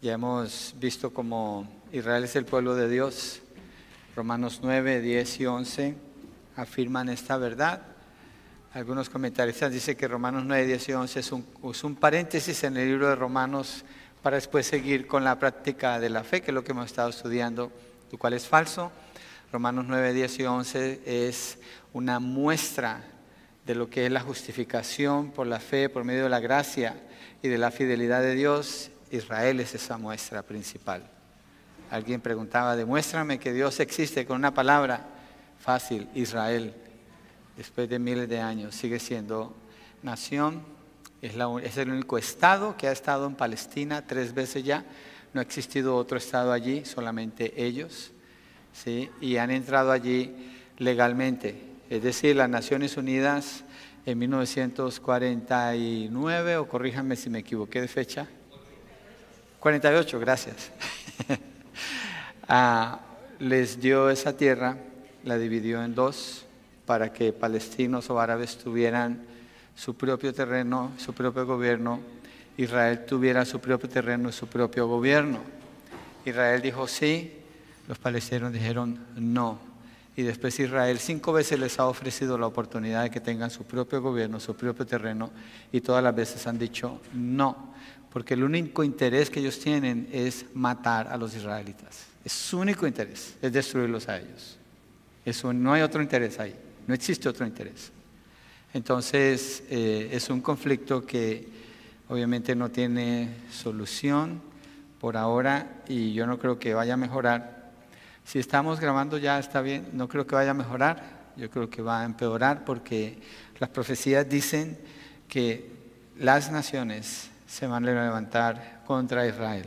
Ya hemos visto cómo Israel es el pueblo de Dios. Romanos 9, 10 y 11 afirman esta verdad. Algunos comentaristas dicen que Romanos 9, 10 y 11 es un, es un paréntesis en el libro de Romanos para después seguir con la práctica de la fe, que es lo que hemos estado estudiando, lo cual es falso. Romanos 9, 10 y 11 es una muestra de lo que es la justificación por la fe, por medio de la gracia y de la fidelidad de Dios. Israel es esa muestra principal. Alguien preguntaba, demuéstrame que Dios existe con una palabra fácil, Israel. Después de miles de años sigue siendo nación, es, el único estado que ha estado en Palestina tres veces ya. No ha existido otro estado allí, solamente ellos. ¿sí? Y han entrado allí legalmente. Es decir, las Naciones Unidas en 1949, o corríjanme si me equivoqué de fecha. 48, gracias. ah, les dio esa tierra, la dividió en dos para que palestinos o árabes tuvieran su propio terreno, su propio gobierno. Israel tuviera su propio terreno y su propio gobierno. Israel dijo sí, los palestinos dijeron no. Y después Israel cinco veces les ha ofrecido la oportunidad de que tengan su propio gobierno, su propio terreno, y todas las veces han dicho no, porque el único interés que ellos tienen es matar a los israelitas. Es su único interés, es destruirlos a ellos. Eso, no hay otro interés ahí, no existe otro interés. Entonces eh, es un conflicto que obviamente no tiene solución por ahora y yo no creo que vaya a mejorar si estamos grabando ya está bien, no creo que vaya a mejorar, yo creo que va a empeorar porque las profecías dicen que las naciones se van a levantar contra Israel,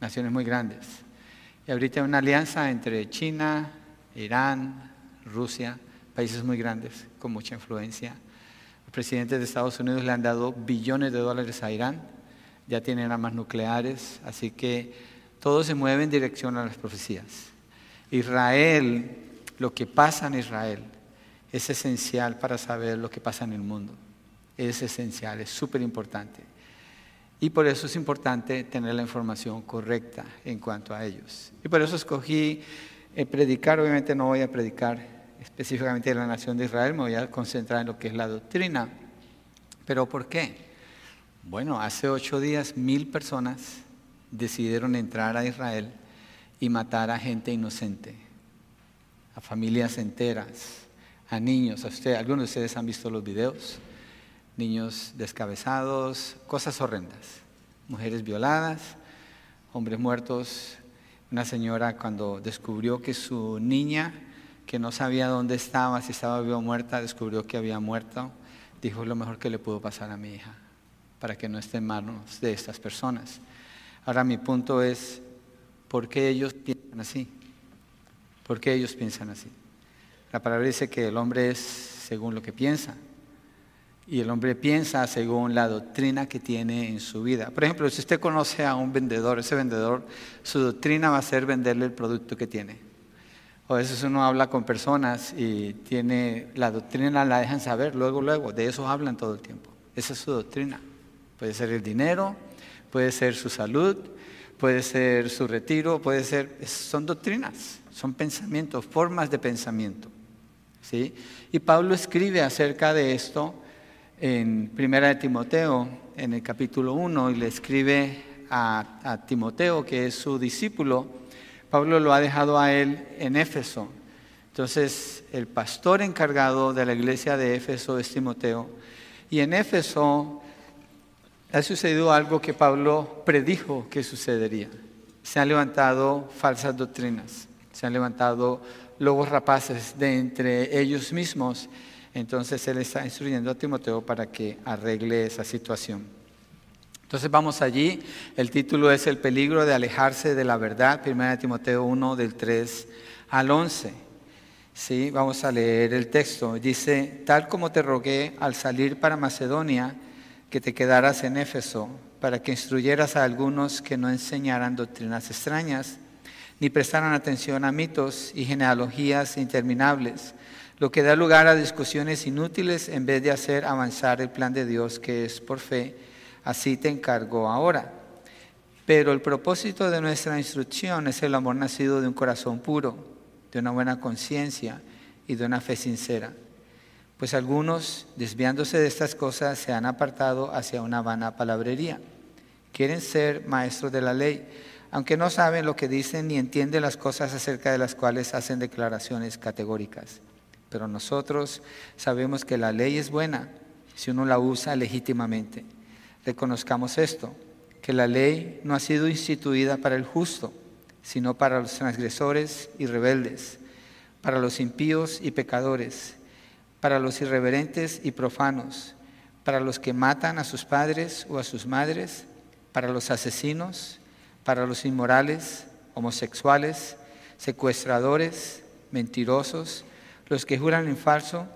naciones muy grandes. Y ahorita hay una alianza entre China, Irán, Rusia, países muy grandes con mucha influencia. Los presidentes de Estados Unidos le han dado billones de dólares a Irán, ya tienen armas nucleares, así que todo se mueve en dirección a las profecías. Israel, lo que pasa en Israel, es esencial para saber lo que pasa en el mundo. Es esencial, es súper importante. Y por eso es importante tener la información correcta en cuanto a ellos. Y por eso escogí eh, predicar, obviamente no voy a predicar específicamente de la nación de Israel, me voy a concentrar en lo que es la doctrina. ¿Pero por qué? Bueno, hace ocho días mil personas decidieron entrar a Israel y matar a gente inocente, a familias enteras, a niños. A usted, algunos de ustedes han visto los videos, niños descabezados, cosas horrendas, mujeres violadas, hombres muertos. Una señora cuando descubrió que su niña, que no sabía dónde estaba, si estaba viva o muerta, descubrió que había muerto, dijo lo mejor que le pudo pasar a mi hija, para que no esté en manos de estas personas. Ahora mi punto es, ¿Por qué ellos piensan así? ¿Por qué ellos piensan así? La palabra dice que el hombre es según lo que piensa. Y el hombre piensa según la doctrina que tiene en su vida. Por ejemplo, si usted conoce a un vendedor, ese vendedor, su doctrina va a ser venderle el producto que tiene. O a veces uno habla con personas y tiene la doctrina, la dejan saber luego, luego. De eso hablan todo el tiempo. Esa es su doctrina. Puede ser el dinero, puede ser su salud, puede ser su retiro, puede ser, son doctrinas, son pensamientos, formas de pensamiento. ¿sí? Y Pablo escribe acerca de esto en Primera de Timoteo, en el capítulo 1, y le escribe a, a Timoteo, que es su discípulo. Pablo lo ha dejado a él en Éfeso. Entonces, el pastor encargado de la iglesia de Éfeso es Timoteo. Y en Éfeso ha sucedido algo que Pablo predijo que sucedería. Se han levantado falsas doctrinas, se han levantado lobos rapaces de entre ellos mismos. Entonces él está instruyendo a Timoteo para que arregle esa situación. Entonces vamos allí. El título es El peligro de alejarse de la verdad. Primera Timoteo 1 del 3 al 11. Sí, vamos a leer el texto. Dice, tal como te rogué al salir para Macedonia, que te quedaras en Éfeso para que instruyeras a algunos que no enseñaran doctrinas extrañas, ni prestaran atención a mitos y genealogías interminables, lo que da lugar a discusiones inútiles en vez de hacer avanzar el plan de Dios que es por fe. Así te encargo ahora. Pero el propósito de nuestra instrucción es el amor nacido de un corazón puro, de una buena conciencia y de una fe sincera. Pues algunos, desviándose de estas cosas, se han apartado hacia una vana palabrería. Quieren ser maestros de la ley, aunque no saben lo que dicen ni entienden las cosas acerca de las cuales hacen declaraciones categóricas. Pero nosotros sabemos que la ley es buena si uno la usa legítimamente. Reconozcamos esto, que la ley no ha sido instituida para el justo, sino para los transgresores y rebeldes, para los impíos y pecadores, para los irreverentes y profanos, para los que matan a sus padres o a sus madres, para los asesinos, para los inmorales, homosexuales, secuestradores, mentirosos, los que juran en falso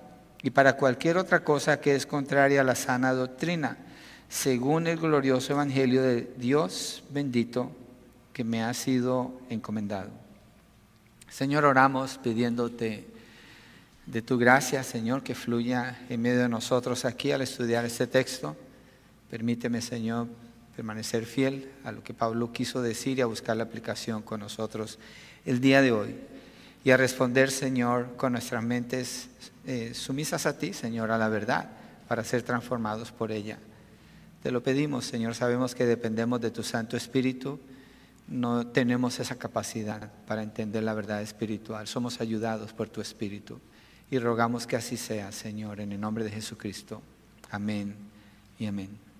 y para cualquier otra cosa que es contraria a la sana doctrina, según el glorioso Evangelio de Dios bendito que me ha sido encomendado. Señor, oramos pidiéndote de tu gracia, Señor, que fluya en medio de nosotros aquí al estudiar este texto. Permíteme, Señor, permanecer fiel a lo que Pablo quiso decir y a buscar la aplicación con nosotros el día de hoy y a responder, Señor, con nuestras mentes eh, sumisas a ti, Señor, a la verdad, para ser transformados por ella. Te lo pedimos, Señor, sabemos que dependemos de tu Santo Espíritu, no tenemos esa capacidad para entender la verdad espiritual, somos ayudados por tu Espíritu y rogamos que así sea, Señor, en el nombre de Jesucristo. Amén y amén.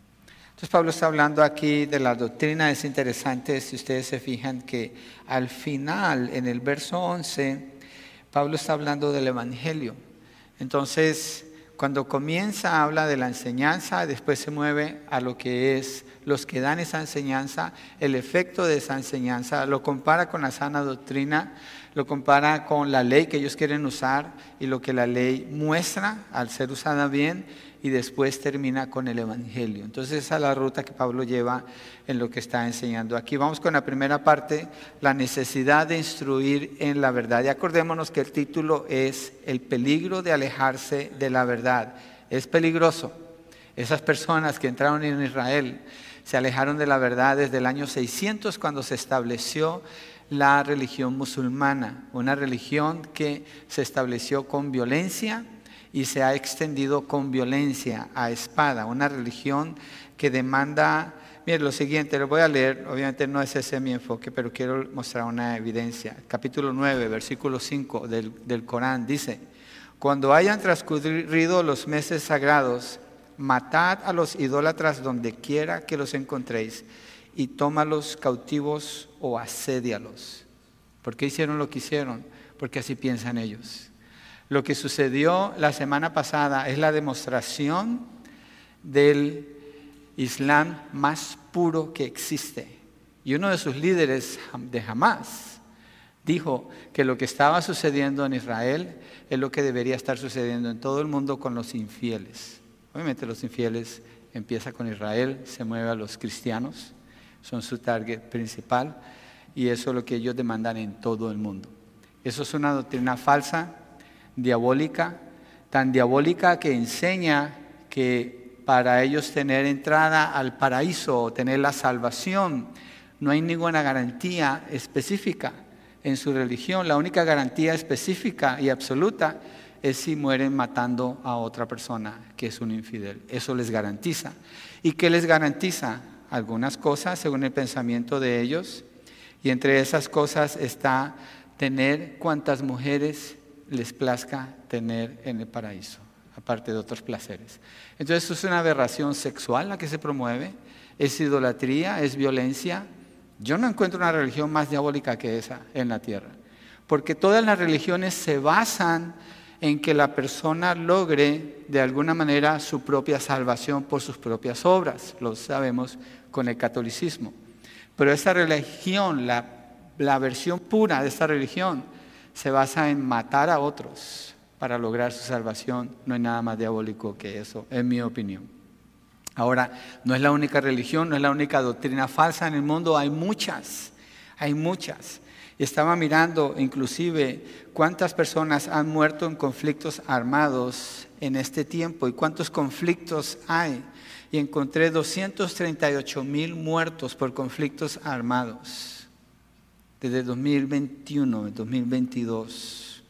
Entonces Pablo está hablando aquí de la doctrina, es interesante si ustedes se fijan que al final, en el verso 11, Pablo está hablando del Evangelio. Entonces, cuando comienza habla de la enseñanza, después se mueve a lo que es los que dan esa enseñanza, el efecto de esa enseñanza, lo compara con la sana doctrina, lo compara con la ley que ellos quieren usar y lo que la ley muestra al ser usada bien y después termina con el Evangelio. Entonces esa es la ruta que Pablo lleva en lo que está enseñando. Aquí vamos con la primera parte, la necesidad de instruir en la verdad. Y acordémonos que el título es El peligro de alejarse de la verdad. Es peligroso. Esas personas que entraron en Israel se alejaron de la verdad desde el año 600 cuando se estableció la religión musulmana, una religión que se estableció con violencia, y se ha extendido con violencia a espada, una religión que demanda, mire lo siguiente, lo voy a leer, obviamente no es ese mi enfoque, pero quiero mostrar una evidencia. Capítulo 9, versículo 5 del, del Corán dice, cuando hayan transcurrido los meses sagrados, matad a los idólatras donde quiera que los encontréis y tómalos cautivos o asedialos. ¿Por qué hicieron lo que hicieron? Porque así piensan ellos. Lo que sucedió la semana pasada es la demostración del Islam más puro que existe. Y uno de sus líderes de Hamas dijo que lo que estaba sucediendo en Israel es lo que debería estar sucediendo en todo el mundo con los infieles. Obviamente los infieles empieza con Israel, se mueve a los cristianos, son su target principal y eso es lo que ellos demandan en todo el mundo. Eso es una doctrina falsa diabólica, tan diabólica que enseña que para ellos tener entrada al paraíso o tener la salvación, no hay ninguna garantía específica en su religión. La única garantía específica y absoluta es si mueren matando a otra persona que es un infidel. Eso les garantiza. ¿Y qué les garantiza? Algunas cosas según el pensamiento de ellos. Y entre esas cosas está tener cuantas mujeres les plazca tener en el paraíso, aparte de otros placeres. Entonces, es una aberración sexual la que se promueve, es idolatría, es violencia. Yo no encuentro una religión más diabólica que esa en la tierra, porque todas las religiones se basan en que la persona logre de alguna manera su propia salvación por sus propias obras, lo sabemos con el catolicismo. Pero esa religión, la, la versión pura de esta religión, se basa en matar a otros para lograr su salvación, no hay nada más diabólico que eso, en mi opinión. Ahora, no es la única religión, no es la única doctrina falsa en el mundo, hay muchas, hay muchas. Estaba mirando inclusive cuántas personas han muerto en conflictos armados en este tiempo y cuántos conflictos hay. Y encontré 238 mil muertos por conflictos armados desde 2021, 2022.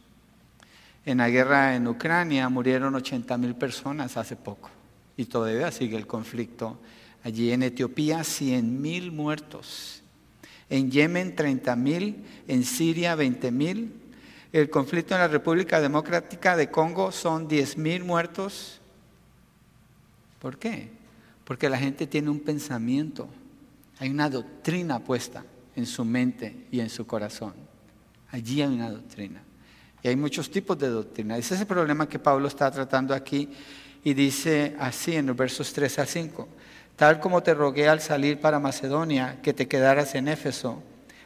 En la guerra en Ucrania murieron 80 mil personas hace poco y todavía sigue el conflicto. Allí en Etiopía 100 mil muertos en Yemen 30 mil, en Siria 20 mil. El conflicto en la República Democrática de Congo son 10 mil muertos. ¿Por qué? Porque la gente tiene un pensamiento, hay una doctrina puesta en su mente y en su corazón. Allí hay una doctrina. Y hay muchos tipos de doctrina. Ese es el problema que Pablo está tratando aquí y dice así en los versos 3 a 5 tal como te rogué al salir para Macedonia, que te quedaras en Éfeso,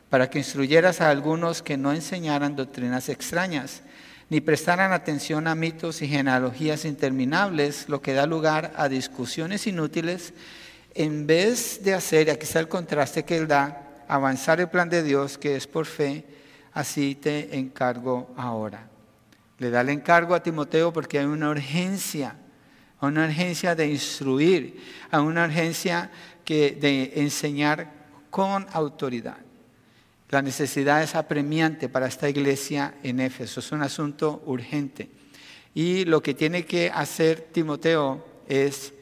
para que instruyeras a algunos que no enseñaran doctrinas extrañas, ni prestaran atención a mitos y genealogías interminables, lo que da lugar a discusiones inútiles, en vez de hacer, aquí está el contraste que él da, avanzar el plan de Dios, que es por fe, así te encargo ahora. Le da el encargo a Timoteo porque hay una urgencia una urgencia de instruir, a una urgencia que, de enseñar con autoridad. La necesidad es apremiante para esta iglesia en Éfeso, es un asunto urgente. Y lo que tiene que hacer Timoteo es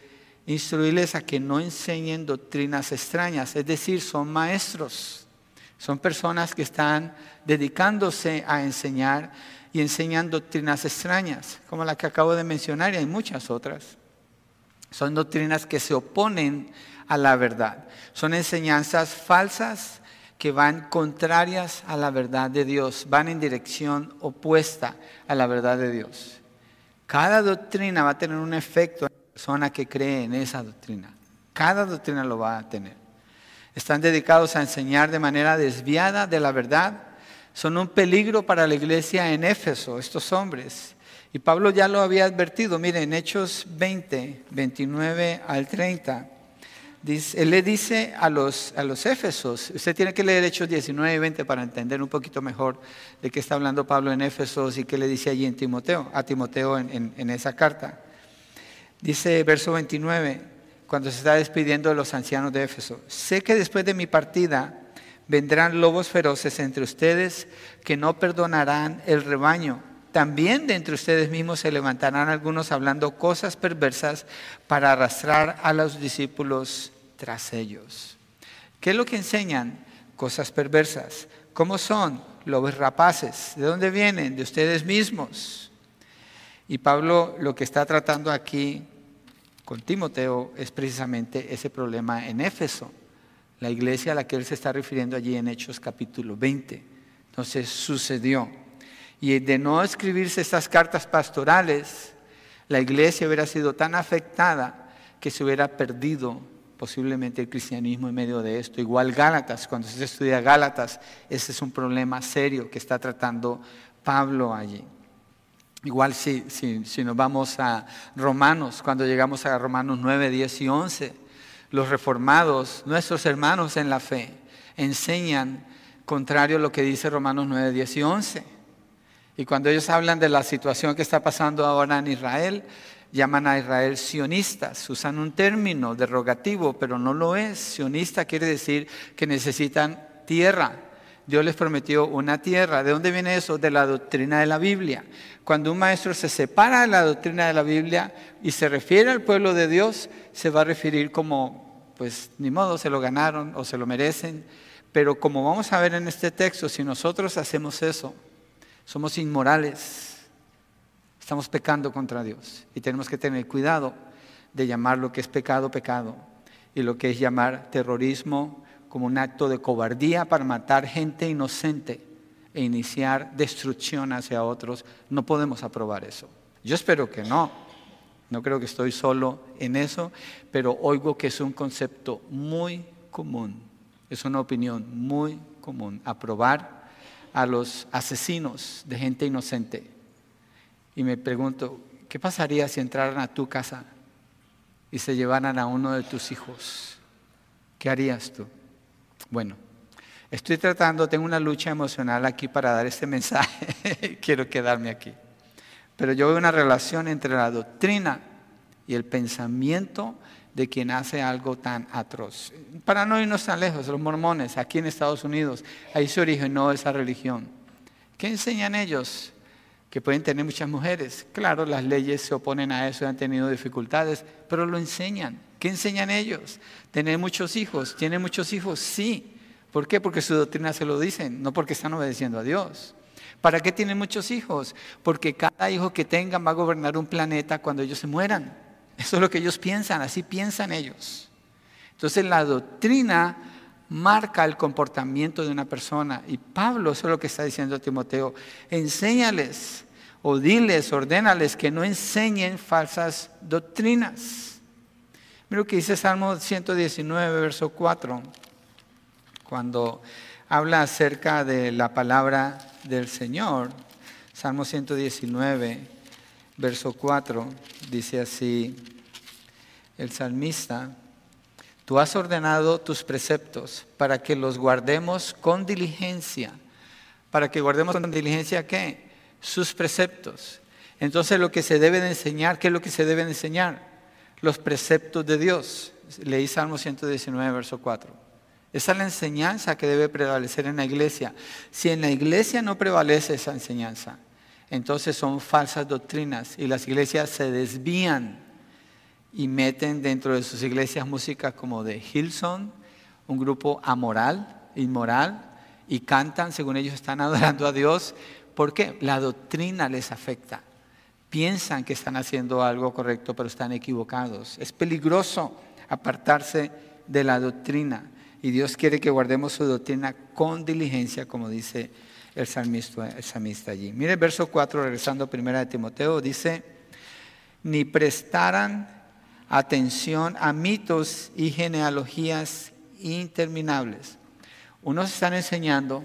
instruirles a que no enseñen doctrinas extrañas, es decir, son maestros, son personas que están dedicándose a enseñar y enseñan doctrinas extrañas, como la que acabo de mencionar, y hay muchas otras. Son doctrinas que se oponen a la verdad. Son enseñanzas falsas que van contrarias a la verdad de Dios, van en dirección opuesta a la verdad de Dios. Cada doctrina va a tener un efecto persona que cree en esa doctrina. Cada doctrina lo va a tener. Están dedicados a enseñar de manera desviada de la verdad son un peligro para la iglesia en Éfeso, estos hombres. Y Pablo ya lo había advertido, miren, en Hechos 20, 29 al 30, él le dice a los, a los Éfesos, usted tiene que leer Hechos 19 y 20 para entender un poquito mejor de qué está hablando Pablo en Éfesos y qué le dice allí en Timoteo, a Timoteo en, en esa carta. Dice verso 29, cuando se está despidiendo de los ancianos de Éfeso, sé que después de mi partida, Vendrán lobos feroces entre ustedes que no perdonarán el rebaño. También de entre ustedes mismos se levantarán algunos hablando cosas perversas para arrastrar a los discípulos tras ellos. ¿Qué es lo que enseñan? Cosas perversas. ¿Cómo son? Lobos rapaces. ¿De dónde vienen? De ustedes mismos. Y Pablo lo que está tratando aquí con Timoteo es precisamente ese problema en Éfeso la iglesia a la que él se está refiriendo allí en Hechos capítulo 20. Entonces sucedió. Y de no escribirse estas cartas pastorales, la iglesia hubiera sido tan afectada que se hubiera perdido posiblemente el cristianismo en medio de esto. Igual Gálatas, cuando se estudia Gálatas, ese es un problema serio que está tratando Pablo allí. Igual si, si, si nos vamos a Romanos, cuando llegamos a Romanos 9, 10 y 11, los reformados, nuestros hermanos en la fe, enseñan contrario a lo que dice Romanos 9, 10 y 11. Y cuando ellos hablan de la situación que está pasando ahora en Israel, llaman a Israel sionistas. Usan un término derogativo, pero no lo es. Sionista quiere decir que necesitan tierra. Dios les prometió una tierra. ¿De dónde viene eso? De la doctrina de la Biblia. Cuando un maestro se separa de la doctrina de la Biblia y se refiere al pueblo de Dios, se va a referir como, pues ni modo, se lo ganaron o se lo merecen. Pero como vamos a ver en este texto, si nosotros hacemos eso, somos inmorales, estamos pecando contra Dios y tenemos que tener cuidado de llamar lo que es pecado, pecado, y lo que es llamar terrorismo como un acto de cobardía para matar gente inocente e iniciar destrucción hacia otros, no podemos aprobar eso. Yo espero que no. No creo que estoy solo en eso, pero oigo que es un concepto muy común, es una opinión muy común, aprobar a los asesinos de gente inocente. Y me pregunto, ¿qué pasaría si entraran a tu casa y se llevaran a uno de tus hijos? ¿Qué harías tú? Bueno, Estoy tratando, tengo una lucha emocional aquí para dar este mensaje. Quiero quedarme aquí. Pero yo veo una relación entre la doctrina y el pensamiento de quien hace algo tan atroz. Para no irnos tan lejos, los mormones, aquí en Estados Unidos, ahí se originó esa religión. ¿Qué enseñan ellos? Que pueden tener muchas mujeres. Claro, las leyes se oponen a eso y han tenido dificultades, pero lo enseñan. ¿Qué enseñan ellos? Tener muchos hijos. ¿Tienen muchos hijos? Sí. ¿Por qué? Porque su doctrina se lo dicen, no porque están obedeciendo a Dios. ¿Para qué tienen muchos hijos? Porque cada hijo que tengan va a gobernar un planeta cuando ellos se mueran. Eso es lo que ellos piensan, así piensan ellos. Entonces la doctrina marca el comportamiento de una persona. Y Pablo, eso es lo que está diciendo a Timoteo, enséñales o diles, ordénales que no enseñen falsas doctrinas. Mira lo que dice Salmo 119, verso 4, cuando habla acerca de la palabra del Señor. Salmo 119, verso 4, dice así el salmista, tú has ordenado tus preceptos para que los guardemos con diligencia. Para que guardemos con diligencia qué? Sus preceptos. Entonces lo que se debe de enseñar, ¿qué es lo que se debe de enseñar? Los preceptos de Dios. Leí Salmo 119, verso 4. Esa es la enseñanza que debe prevalecer en la iglesia. Si en la iglesia no prevalece esa enseñanza, entonces son falsas doctrinas y las iglesias se desvían y meten dentro de sus iglesias música como de Hillsong, un grupo amoral, inmoral, y cantan según ellos están adorando a Dios. ¿Por qué? La doctrina les afecta. Piensan que están haciendo algo correcto, pero están equivocados. Es peligroso apartarse de la doctrina. Y Dios quiere que guardemos su doctrina con diligencia, como dice el salmista, allí. Mire el verso 4, regresando a primera de Timoteo, dice, ni prestaran atención a mitos y genealogías interminables. Unos están enseñando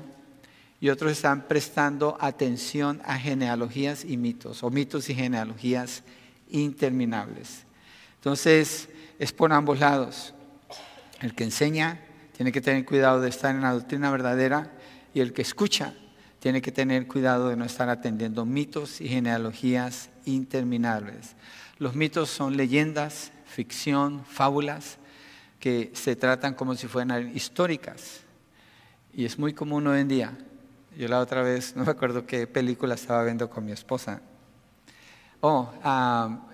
y otros están prestando atención a genealogías y mitos, o mitos y genealogías interminables. Entonces, es por ambos lados. El que enseña tiene que tener cuidado de estar en la doctrina verdadera y el que escucha tiene que tener cuidado de no estar atendiendo mitos y genealogías interminables. Los mitos son leyendas, ficción, fábulas que se tratan como si fueran históricas. Y es muy común hoy en día. Yo la otra vez, no me acuerdo qué película estaba viendo con mi esposa. Oh,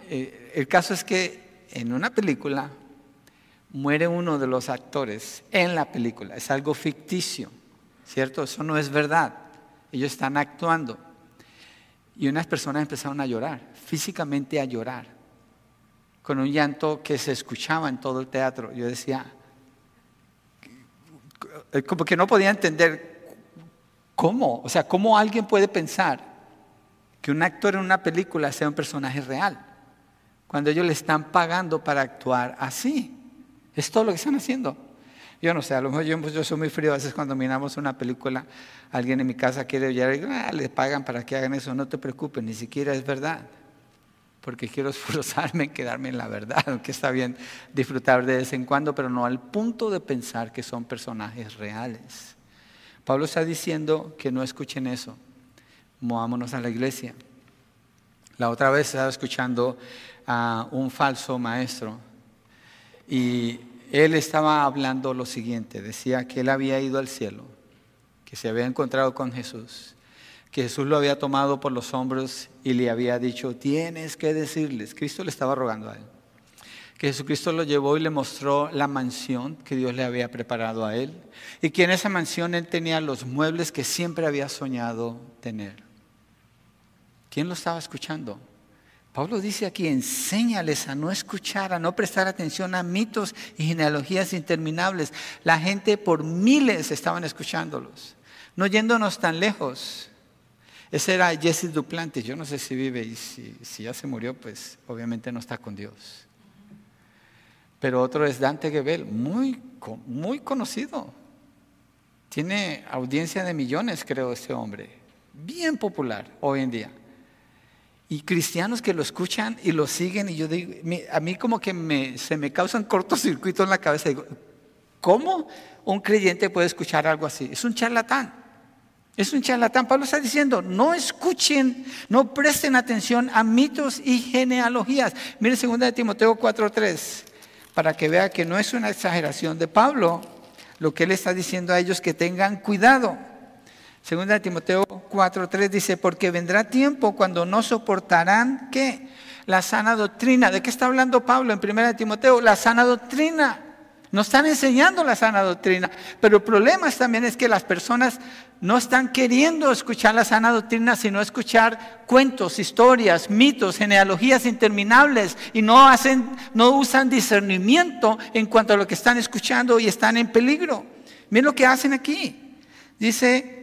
eh, el caso es que en una película muere uno de los actores en la película. Es algo ficticio, ¿cierto? Eso no es verdad. Ellos están actuando. Y unas personas empezaron a llorar, físicamente a llorar, con un llanto que se escuchaba en todo el teatro. Yo decía, como que no podía entender cómo, o sea, cómo alguien puede pensar que un actor en una película sea un personaje real, cuando ellos le están pagando para actuar así. Es todo lo que están haciendo. Yo no sé, a lo mejor yo, yo soy muy frío a veces cuando miramos una película, alguien en mi casa quiere oír, ah, le pagan para que hagan eso, no te preocupes, ni siquiera es verdad. Porque quiero esforzarme en quedarme en la verdad, aunque está bien disfrutar de vez en cuando, pero no al punto de pensar que son personajes reales. Pablo está diciendo que no escuchen eso, movámonos a la iglesia. La otra vez estaba escuchando a un falso maestro y él estaba hablando lo siguiente, decía que él había ido al cielo, que se había encontrado con Jesús, que Jesús lo había tomado por los hombros y le había dicho, tienes que decirles, Cristo le estaba rogando a él, que Jesucristo lo llevó y le mostró la mansión que Dios le había preparado a él, y que en esa mansión él tenía los muebles que siempre había soñado tener. ¿Quién lo estaba escuchando? Pablo dice aquí, enséñales a no escuchar, a no prestar atención a mitos y genealogías interminables. La gente por miles estaban escuchándolos. No yéndonos tan lejos. Ese era Jesse Duplantis. Yo no sé si vive y si, si ya se murió, pues obviamente no está con Dios. Pero otro es Dante Gebel, muy, muy conocido. Tiene audiencia de millones, creo, este hombre. Bien popular hoy en día. Y cristianos que lo escuchan y lo siguen, y yo digo, a mí como que me, se me causan cortocircuito en la cabeza. Digo, ¿Cómo un creyente puede escuchar algo así? Es un charlatán. Es un charlatán. Pablo está diciendo, no escuchen, no presten atención a mitos y genealogías. Mire 2 de Timoteo 4.3, para que vea que no es una exageración de Pablo lo que él está diciendo a ellos que tengan cuidado. Segunda de Timoteo 4:3 dice, porque vendrá tiempo cuando no soportarán qué? La sana doctrina. ¿De qué está hablando Pablo en Primera de Timoteo? La sana doctrina. Nos están enseñando la sana doctrina, pero el problema también es que las personas no están queriendo escuchar la sana doctrina, sino escuchar cuentos, historias, mitos, genealogías interminables y no hacen, no usan discernimiento en cuanto a lo que están escuchando y están en peligro. Miren lo que hacen aquí. Dice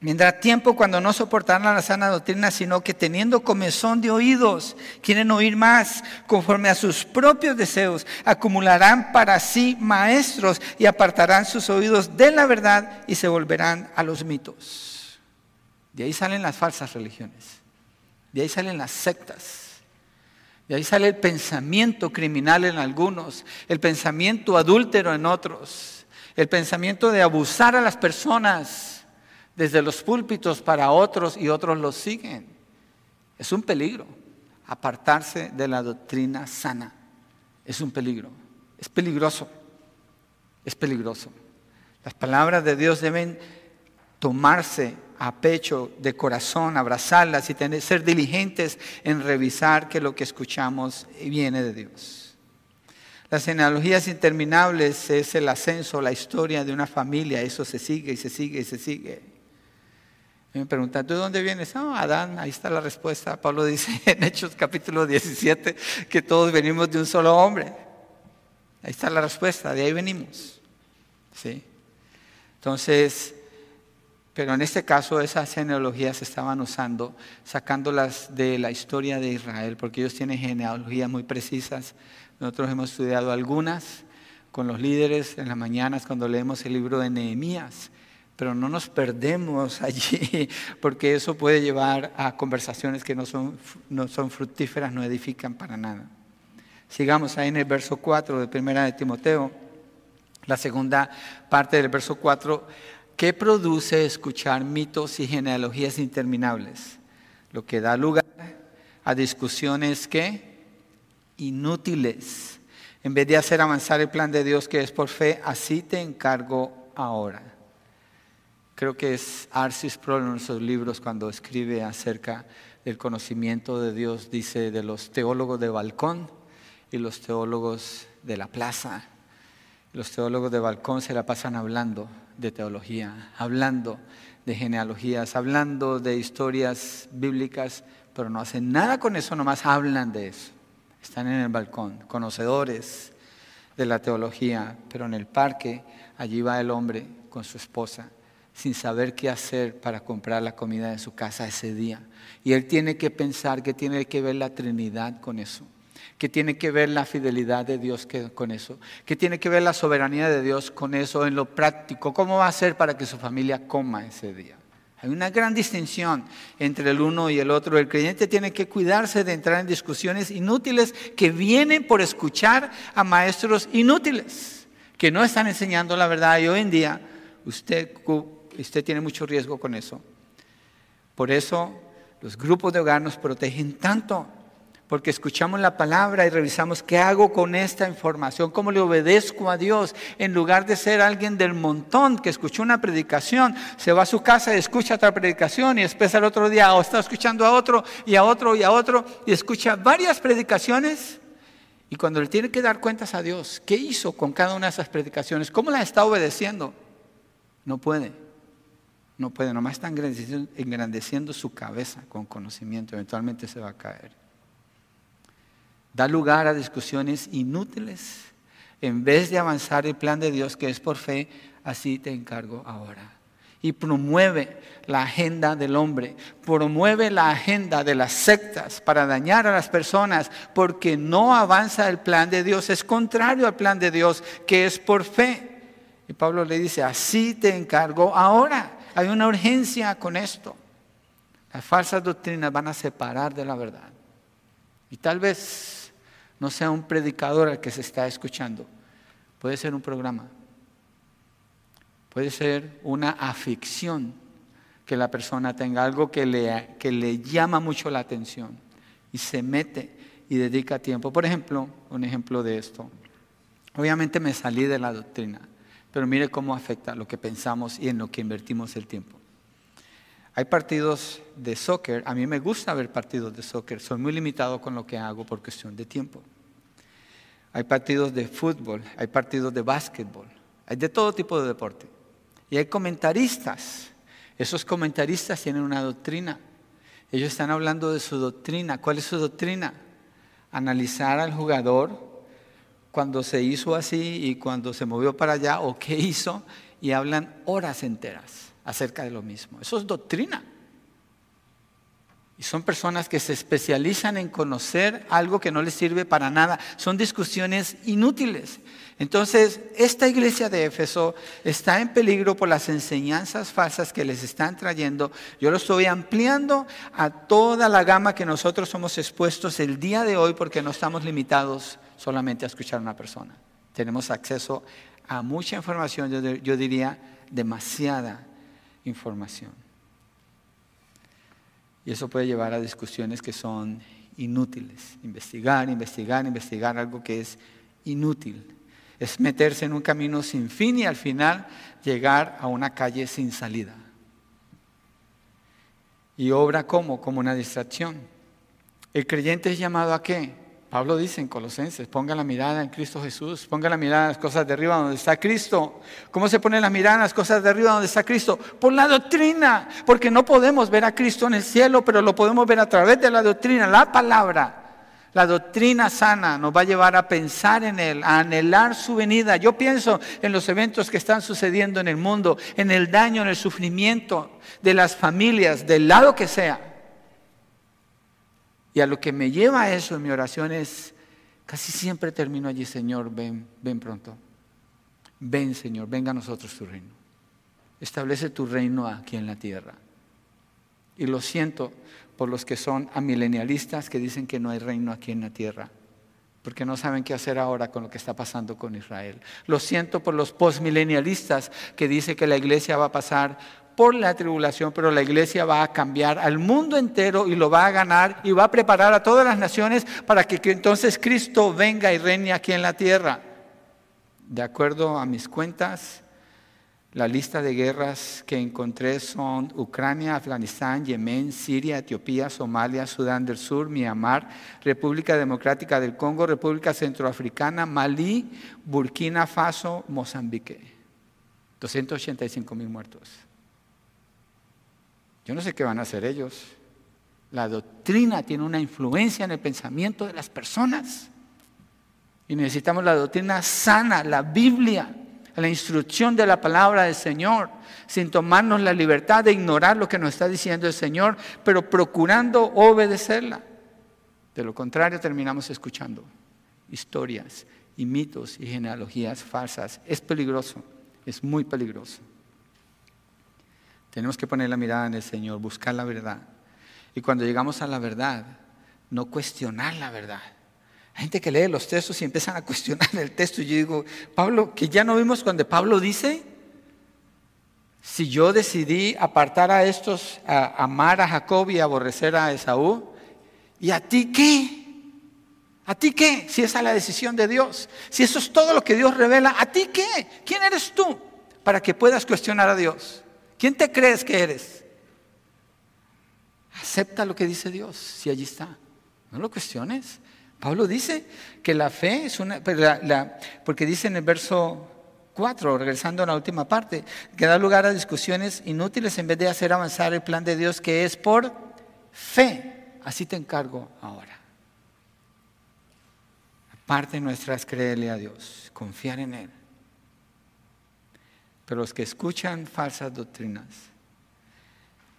Vendrá tiempo cuando no soportarán la sana doctrina, sino que teniendo comezón de oídos, quieren oír más, conforme a sus propios deseos, acumularán para sí maestros y apartarán sus oídos de la verdad y se volverán a los mitos. De ahí salen las falsas religiones, de ahí salen las sectas, de ahí sale el pensamiento criminal en algunos, el pensamiento adúltero en otros, el pensamiento de abusar a las personas desde los púlpitos para otros y otros los siguen. Es un peligro apartarse de la doctrina sana. Es un peligro. Es peligroso. Es peligroso. Las palabras de Dios deben tomarse a pecho, de corazón, abrazarlas y tener, ser diligentes en revisar que lo que escuchamos viene de Dios. Las genealogías interminables es el ascenso, la historia de una familia, eso se sigue y se sigue y se sigue me preguntan, ¿tú de dónde vienes? No, Adán, ahí está la respuesta. Pablo dice en Hechos capítulo 17 que todos venimos de un solo hombre. Ahí está la respuesta, de ahí venimos. ¿Sí? Entonces, pero en este caso esas genealogías se estaban usando, sacándolas de la historia de Israel, porque ellos tienen genealogías muy precisas. Nosotros hemos estudiado algunas con los líderes en las mañanas cuando leemos el libro de Nehemías pero no nos perdemos allí, porque eso puede llevar a conversaciones que no son, no son fructíferas, no edifican para nada. Sigamos ahí en el verso 4 de Primera de Timoteo, la segunda parte del verso 4. ¿Qué produce escuchar mitos y genealogías interminables? Lo que da lugar a discusiones que inútiles. En vez de hacer avanzar el plan de Dios que es por fe, así te encargo ahora. Creo que es Arcis Pro en sus libros cuando escribe acerca del conocimiento de Dios, dice de los teólogos de balcón y los teólogos de la plaza. Los teólogos de balcón se la pasan hablando de teología, hablando de genealogías, hablando de historias bíblicas, pero no hacen nada con eso, nomás hablan de eso. Están en el balcón, conocedores de la teología, pero en el parque allí va el hombre con su esposa sin saber qué hacer para comprar la comida de su casa ese día. Y él tiene que pensar que tiene que ver la Trinidad con eso, que tiene que ver la fidelidad de Dios con eso, que tiene que ver la soberanía de Dios con eso en lo práctico. ¿Cómo va a ser para que su familia coma ese día? Hay una gran distinción entre el uno y el otro. El creyente tiene que cuidarse de entrar en discusiones inútiles que vienen por escuchar a maestros inútiles, que no están enseñando la verdad. Y hoy en día usted usted tiene mucho riesgo con eso. Por eso los grupos de hogar nos protegen tanto, porque escuchamos la palabra y revisamos qué hago con esta información, cómo le obedezco a Dios, en lugar de ser alguien del montón que escuchó una predicación, se va a su casa y escucha otra predicación y después al otro día o está escuchando a otro y a otro y a otro y escucha varias predicaciones. Y cuando le tiene que dar cuentas a Dios, ¿qué hizo con cada una de esas predicaciones? ¿Cómo las está obedeciendo? No puede. No puede, nomás está engrandeciendo, su cabeza con conocimiento, eventualmente se va a caer. Da lugar a discusiones inútiles. En vez de avanzar el plan de Dios que es por fe, así te encargo ahora. Y promueve la agenda del hombre, promueve la agenda de las sectas para dañar a las personas, porque no avanza el plan de Dios, es contrario al plan de Dios que es por fe. Y Pablo le dice, así te encargo ahora. Hay una urgencia con esto. Las falsas doctrinas van a separar de la verdad. Y tal vez no sea un predicador al que se está escuchando. Puede ser un programa, Puede ser una afición que la persona tenga algo que le, que le llama mucho la atención y se mete y dedica tiempo. Por ejemplo, un ejemplo de esto. Obviamente me salí de la doctrina, pero mire cómo afecta lo que pensamos y en lo que invertimos el tiempo. Hay partidos de soccer, a mí me gusta ver partidos de soccer, soy muy limitado con lo que hago por cuestión de tiempo. Hay partidos de fútbol, hay partidos de básquetbol, hay de todo tipo de deporte. Y hay comentaristas. Esos comentaristas tienen una doctrina. Ellos están hablando de su doctrina. ¿Cuál es su doctrina? Analizar al jugador cuando se hizo así y cuando se movió para allá o qué hizo y hablan horas enteras acerca de lo mismo. Eso es doctrina. Y son personas que se especializan en conocer algo que no les sirve para nada. Son discusiones inútiles. Entonces, esta iglesia de Éfeso está en peligro por las enseñanzas falsas que les están trayendo. Yo lo estoy ampliando a toda la gama que nosotros somos expuestos el día de hoy porque no estamos limitados solamente a escuchar a una persona. Tenemos acceso a mucha información, yo, diría demasiada información. Y eso puede llevar a discusiones que son inútiles. Investigar, investigar, investigar algo que es inútil. Es meterse en un camino sin fin y al final llegar a una calle sin salida. Y obra como? Como una distracción. El creyente es llamado a qué? Pablo dice en Colosenses, ponga la mirada en Cristo Jesús, ponga la mirada en las cosas de arriba donde está Cristo. ¿Cómo se pone la mirada en las cosas de arriba donde está Cristo? Por la doctrina, porque no podemos ver a Cristo en el cielo, pero lo podemos ver a través de la doctrina, la palabra. La doctrina sana nos va a llevar a pensar en Él, a anhelar su venida. Yo pienso en los eventos que están sucediendo en el mundo, en el daño, en el sufrimiento de las familias, del lado que sea. Y a lo que me lleva eso en mi oración es, casi siempre termino allí, Señor, ven, ven pronto. Ven, Señor, venga a nosotros tu reino. Establece tu reino aquí en la tierra. Y lo siento por los que son amilenialistas que dicen que no hay reino aquí en la tierra, porque no saben qué hacer ahora con lo que está pasando con Israel. Lo siento por los postmilenialistas que dicen que la iglesia va a pasar por la tribulación, pero la iglesia va a cambiar al mundo entero y lo va a ganar y va a preparar a todas las naciones para que, entonces Cristo venga y reine aquí en la tierra. De acuerdo a mis cuentas, la lista de guerras que encontré son Ucrania, Afganistán, Yemen, Siria, Etiopía, Somalia, Sudán del Sur, Myanmar, República Democrática del Congo, República Centroafricana, Malí, Burkina Faso, Mozambique. 285 mil muertos. Yo no sé qué van a hacer ellos. La doctrina tiene una influencia en el pensamiento de las personas. Y necesitamos la doctrina sana, la Biblia, la instrucción de la palabra del Señor, sin tomarnos la libertad de ignorar lo que nos está diciendo el Señor, pero procurando obedecerla. De lo contrario, terminamos escuchando historias y mitos y genealogías falsas. Es peligroso, es muy peligroso. Tenemos que poner la mirada en el Señor, buscar la verdad. Y cuando llegamos a la verdad, no cuestionar la verdad. Hay gente que lee los textos y empiezan a cuestionar el texto. Yo digo, Pablo, que ya no vimos cuando Pablo dice, si yo decidí apartar a estos, a amar a Jacob y aborrecer a Esaú, ¿y a ti qué? ¿A ti qué? Si esa es la decisión de Dios, si eso es todo lo que Dios revela, ¿a ti qué? ¿Quién eres tú para que puedas cuestionar a Dios? ¿Quién te crees que eres? Acepta lo que dice Dios, si allí está. No lo cuestiones. Pablo dice que la fe es una, pues, porque dice en el verso 4, regresando a la última parte, que da lugar a discusiones inútiles en vez de hacer avanzar el plan de Dios que es por fe. Así te encargo ahora. Aparte nuestra es creerle a Dios, confiar en Él. Pero los que escuchan falsas doctrinas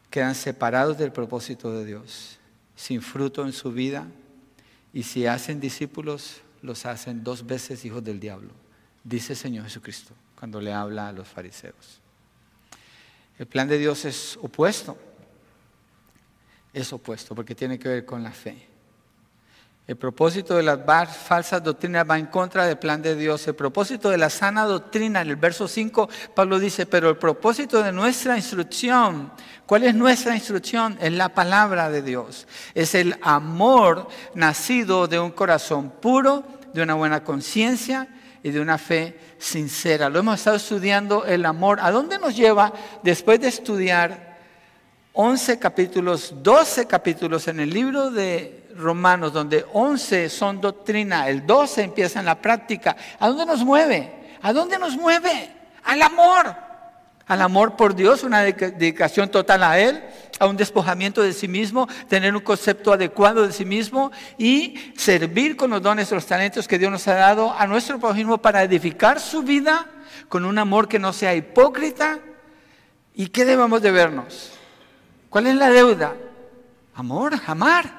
quedan separados del propósito de Dios, sin fruto en su vida, y si hacen discípulos, los hacen dos veces hijos del diablo, dice el Señor Jesucristo cuando le habla a los fariseos. El plan de Dios es opuesto, es opuesto porque tiene que ver con la fe. El propósito de las falsas doctrinas va en contra del plan de Dios. El propósito de la sana doctrina, en el verso 5, Pablo dice, pero el propósito de nuestra instrucción, ¿cuál es nuestra instrucción? Es la palabra de Dios. Es el amor nacido de un corazón puro, de una buena conciencia y de una fe sincera. Lo hemos estado estudiando el amor. ¿A dónde nos lleva después de estudiar 11 capítulos, 12 capítulos en el libro de Romanos, donde 11 son doctrina, el 12 empieza en la práctica. ¿A dónde nos mueve? ¿A dónde nos mueve? Al amor. Al amor por Dios, una dedicación total a Él, a un despojamiento de sí mismo, tener un concepto adecuado de sí mismo y servir con los dones los talentos que Dios nos ha dado a nuestro prójimo para edificar su vida con un amor que no sea hipócrita. ¿Y qué debemos de vernos? ¿Cuál es la deuda? Amor, amar.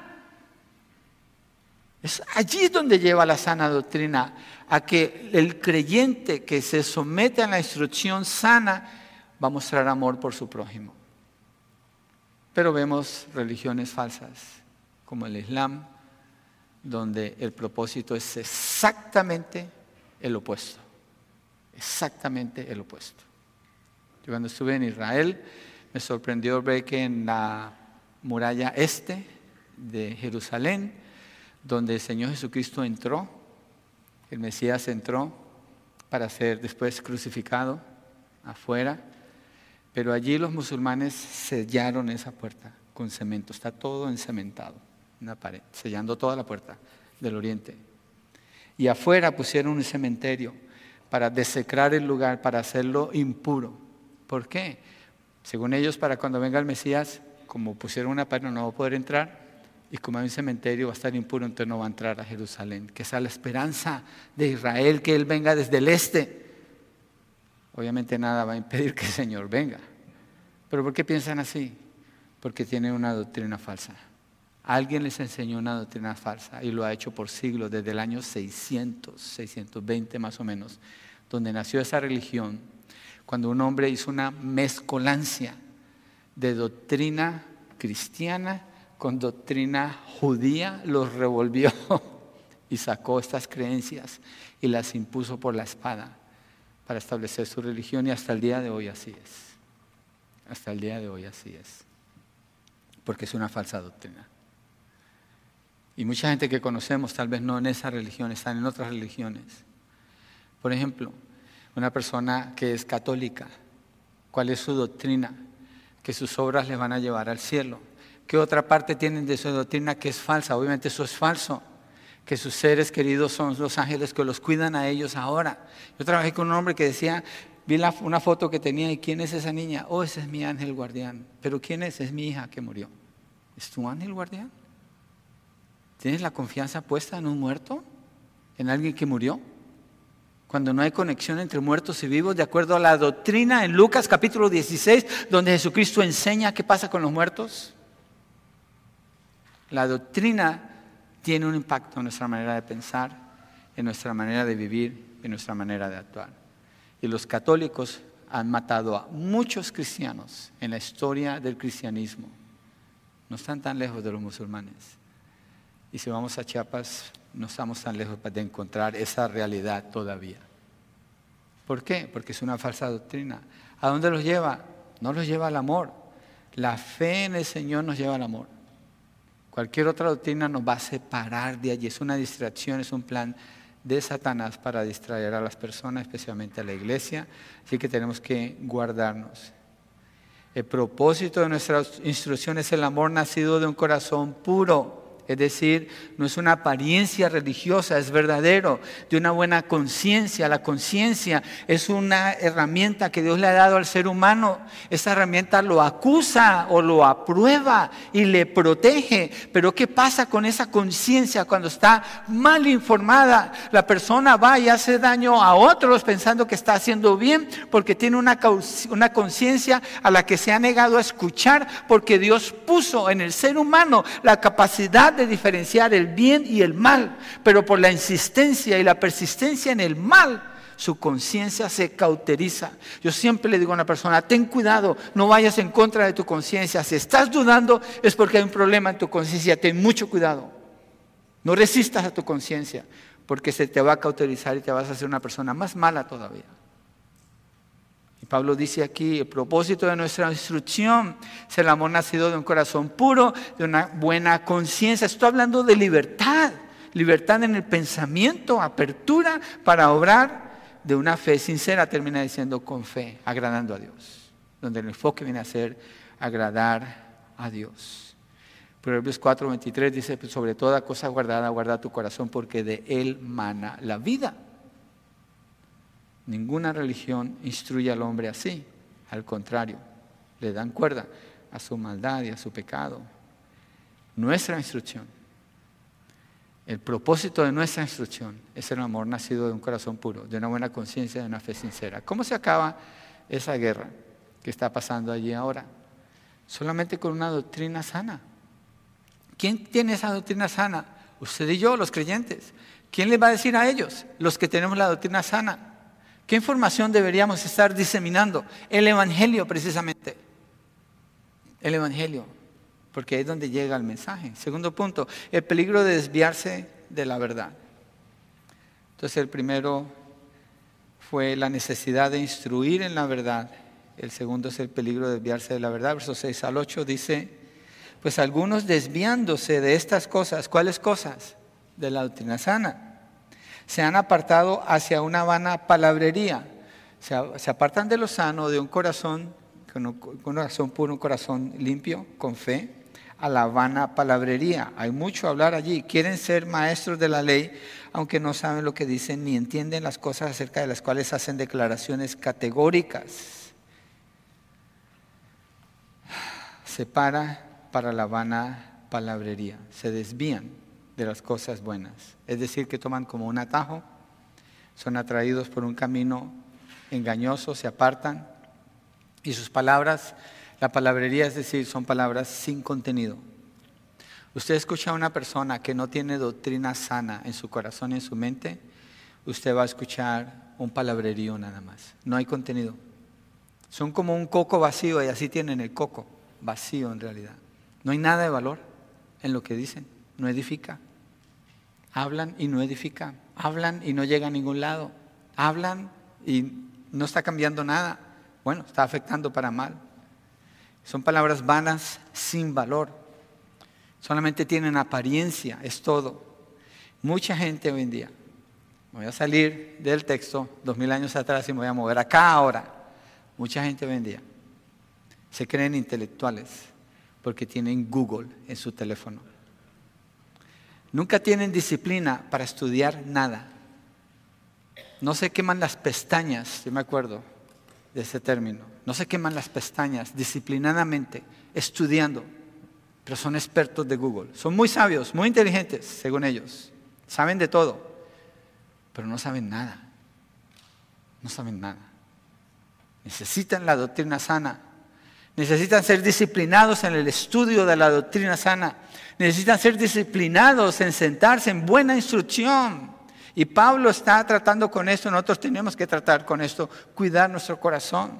Es allí donde lleva la sana doctrina, a que el creyente que se somete a la instrucción sana va a mostrar amor por su prójimo. Pero vemos religiones falsas, como el Islam, donde el propósito es exactamente el opuesto. Exactamente el opuesto. Yo cuando estuve en Israel me sorprendió ver que en la muralla este de Jerusalén, donde el Señor Jesucristo entró, el Mesías entró para ser después crucificado afuera, pero allí los musulmanes sellaron esa puerta con cemento, está todo encementado, una pared, sellando toda la puerta del oriente. Y afuera pusieron un cementerio para desecrar el lugar, para hacerlo impuro. ¿Por qué? Según ellos, para cuando venga el Mesías, como pusieron una pared, no va a poder entrar, y como hay un cementerio va a estar impuro, entonces no va a entrar a Jerusalén. Que sea la esperanza de Israel, que Él venga desde el este. Obviamente nada va a impedir que el Señor venga. Pero ¿por qué piensan así? Porque tienen una doctrina falsa. Alguien les enseñó una doctrina falsa y lo ha hecho por siglos, desde el año 600, 620 más o menos, donde nació esa religión, cuando un hombre hizo una mezcolancia de doctrina cristiana con doctrina judía, los revolvió y sacó estas creencias y las impuso por la espada para establecer su religión y hasta el día de hoy así es. Hasta el día de hoy así es. Porque es una falsa doctrina. Y mucha gente que conocemos, tal vez no en esa religión, están en otras religiones. Por ejemplo, una persona que es católica, ¿cuál es su doctrina? Que sus obras le van a llevar al cielo ¿Qué otra parte tienen de su doctrina que es falsa? Obviamente eso es falso. Que sus seres queridos son los ángeles que los cuidan a ellos ahora. Yo trabajé con un hombre que decía, vi una foto que tenía y ¿quién es esa niña? Oh, ese es mi ángel guardián. Pero ¿quién es? Es mi hija que murió. ¿Es tu ángel guardián? ¿Tienes la confianza puesta en un muerto? ¿En alguien que murió? Cuando no hay conexión entre muertos y vivos, de acuerdo a la doctrina en Lucas capítulo 16, donde Jesucristo enseña qué pasa con los muertos. La doctrina tiene un impacto en nuestra manera de pensar, en nuestra manera de vivir, en nuestra manera de actuar. Y los católicos han matado a muchos cristianos en la historia del cristianismo. No están tan lejos de los musulmanes. Y si vamos a Chiapas, no estamos tan lejos de encontrar esa realidad todavía. ¿Por qué? Porque es una falsa doctrina. ¿A dónde los lleva? No los lleva al amor. La fe en el Señor nos lleva al amor. Cualquier otra doctrina nos va a separar de allí. Es una distracción, es un plan de Satanás para distraer a las personas, especialmente a la iglesia. Así que tenemos que guardarnos. El propósito de nuestras instrucciones es el amor nacido de un corazón puro es decir, no es una apariencia religiosa, es verdadero, de una buena conciencia. La conciencia es una herramienta que Dios le ha dado al ser humano. Esa herramienta lo acusa o lo aprueba y le protege. Pero ¿qué pasa con esa conciencia cuando está mal informada? La persona va y hace daño a otros pensando que está haciendo bien porque tiene una, conciencia a la que se ha negado a escuchar porque Dios puso en el ser humano la capacidad de diferenciar el bien y el mal, pero por la insistencia y la persistencia en el mal, su conciencia se cauteriza. Yo siempre le digo a una persona, ten cuidado, no vayas en contra de tu conciencia. Si estás dudando es porque hay un problema en tu conciencia, ten mucho cuidado. No resistas a tu conciencia, porque se te va a cauterizar y te vas a hacer una persona más mala todavía. Pablo dice aquí, el propósito de nuestra instrucción es el amor nacido de un corazón puro, de una buena conciencia. Estoy hablando de libertad, libertad en el pensamiento, apertura para obrar de una fe sincera, termina diciendo con fe, agradando a Dios, donde el enfoque viene a ser agradar a Dios. Proverbios 4:23 dice, pues, sobre toda cosa guardada, guarda tu corazón, porque de él mana la vida. Ninguna religión instruye al hombre así. Al contrario, le dan cuerda a su maldad y a su pecado. Nuestra instrucción, el propósito de nuestra instrucción es el amor nacido de un corazón puro, de una buena conciencia, de una fe sincera. ¿Cómo se acaba esa guerra que está pasando allí ahora? Solamente con una doctrina sana. ¿Quién tiene esa doctrina sana? Usted y yo, los creyentes. ¿Quién le va a decir a ellos, los que tenemos la doctrina sana? ¿Qué información deberíamos estar diseminando? El Evangelio precisamente. El Evangelio, porque es donde llega el mensaje. Segundo punto, el peligro de desviarse de la verdad. Entonces el primero fue la necesidad de instruir en la verdad. El segundo es el peligro de desviarse de la verdad. Verso 6 al 8 dice, pues algunos desviándose de estas cosas, ¿cuáles cosas? De la doctrina sana se han apartado hacia una vana palabrería. Se, apartan de lo sano, de un corazón, con un corazón puro, un corazón limpio, con fe, a la vana palabrería. Hay mucho hablar allí. Quieren ser maestros de la ley, aunque no saben lo que dicen ni entienden las cosas acerca de las cuales hacen declaraciones categóricas. Se para para la vana palabrería. Se desvían de las cosas buenas. Es decir, que toman como un atajo, son atraídos por un camino engañoso, se apartan y sus palabras, la palabrería es decir, son palabras sin contenido. Usted escucha a una persona que no tiene doctrina sana en su corazón y en su mente, usted va a escuchar un palabrerío nada más. No hay contenido. Son como un coco vacío y así tienen el coco, vacío en realidad. No hay nada de valor en lo que dicen, no edifica. Hablan y no edifican. Hablan y no llega a ningún lado. Hablan y no está cambiando nada. Bueno, está afectando para mal. Son palabras vanas sin valor. Solamente tienen apariencia, es todo. Mucha gente hoy en día, voy a salir del texto dos mil años atrás y me voy a mover acá ahora. Mucha gente hoy en día se creen intelectuales porque tienen Google en su teléfono. Nunca tienen disciplina para estudiar nada. No se queman las pestañas, yo me acuerdo de ese término. No se queman las pestañas disciplinadamente, estudiando. Pero son expertos de Google. Son muy sabios, muy inteligentes, según ellos. Saben de todo, pero no saben nada. No saben nada. Necesitan la doctrina sana. Necesitan ser disciplinados en el estudio de la doctrina sana necesitan ser disciplinados en sentarse en buena instrucción. Y Pablo está tratando con esto, nosotros tenemos que tratar con esto, cuidar nuestro corazón.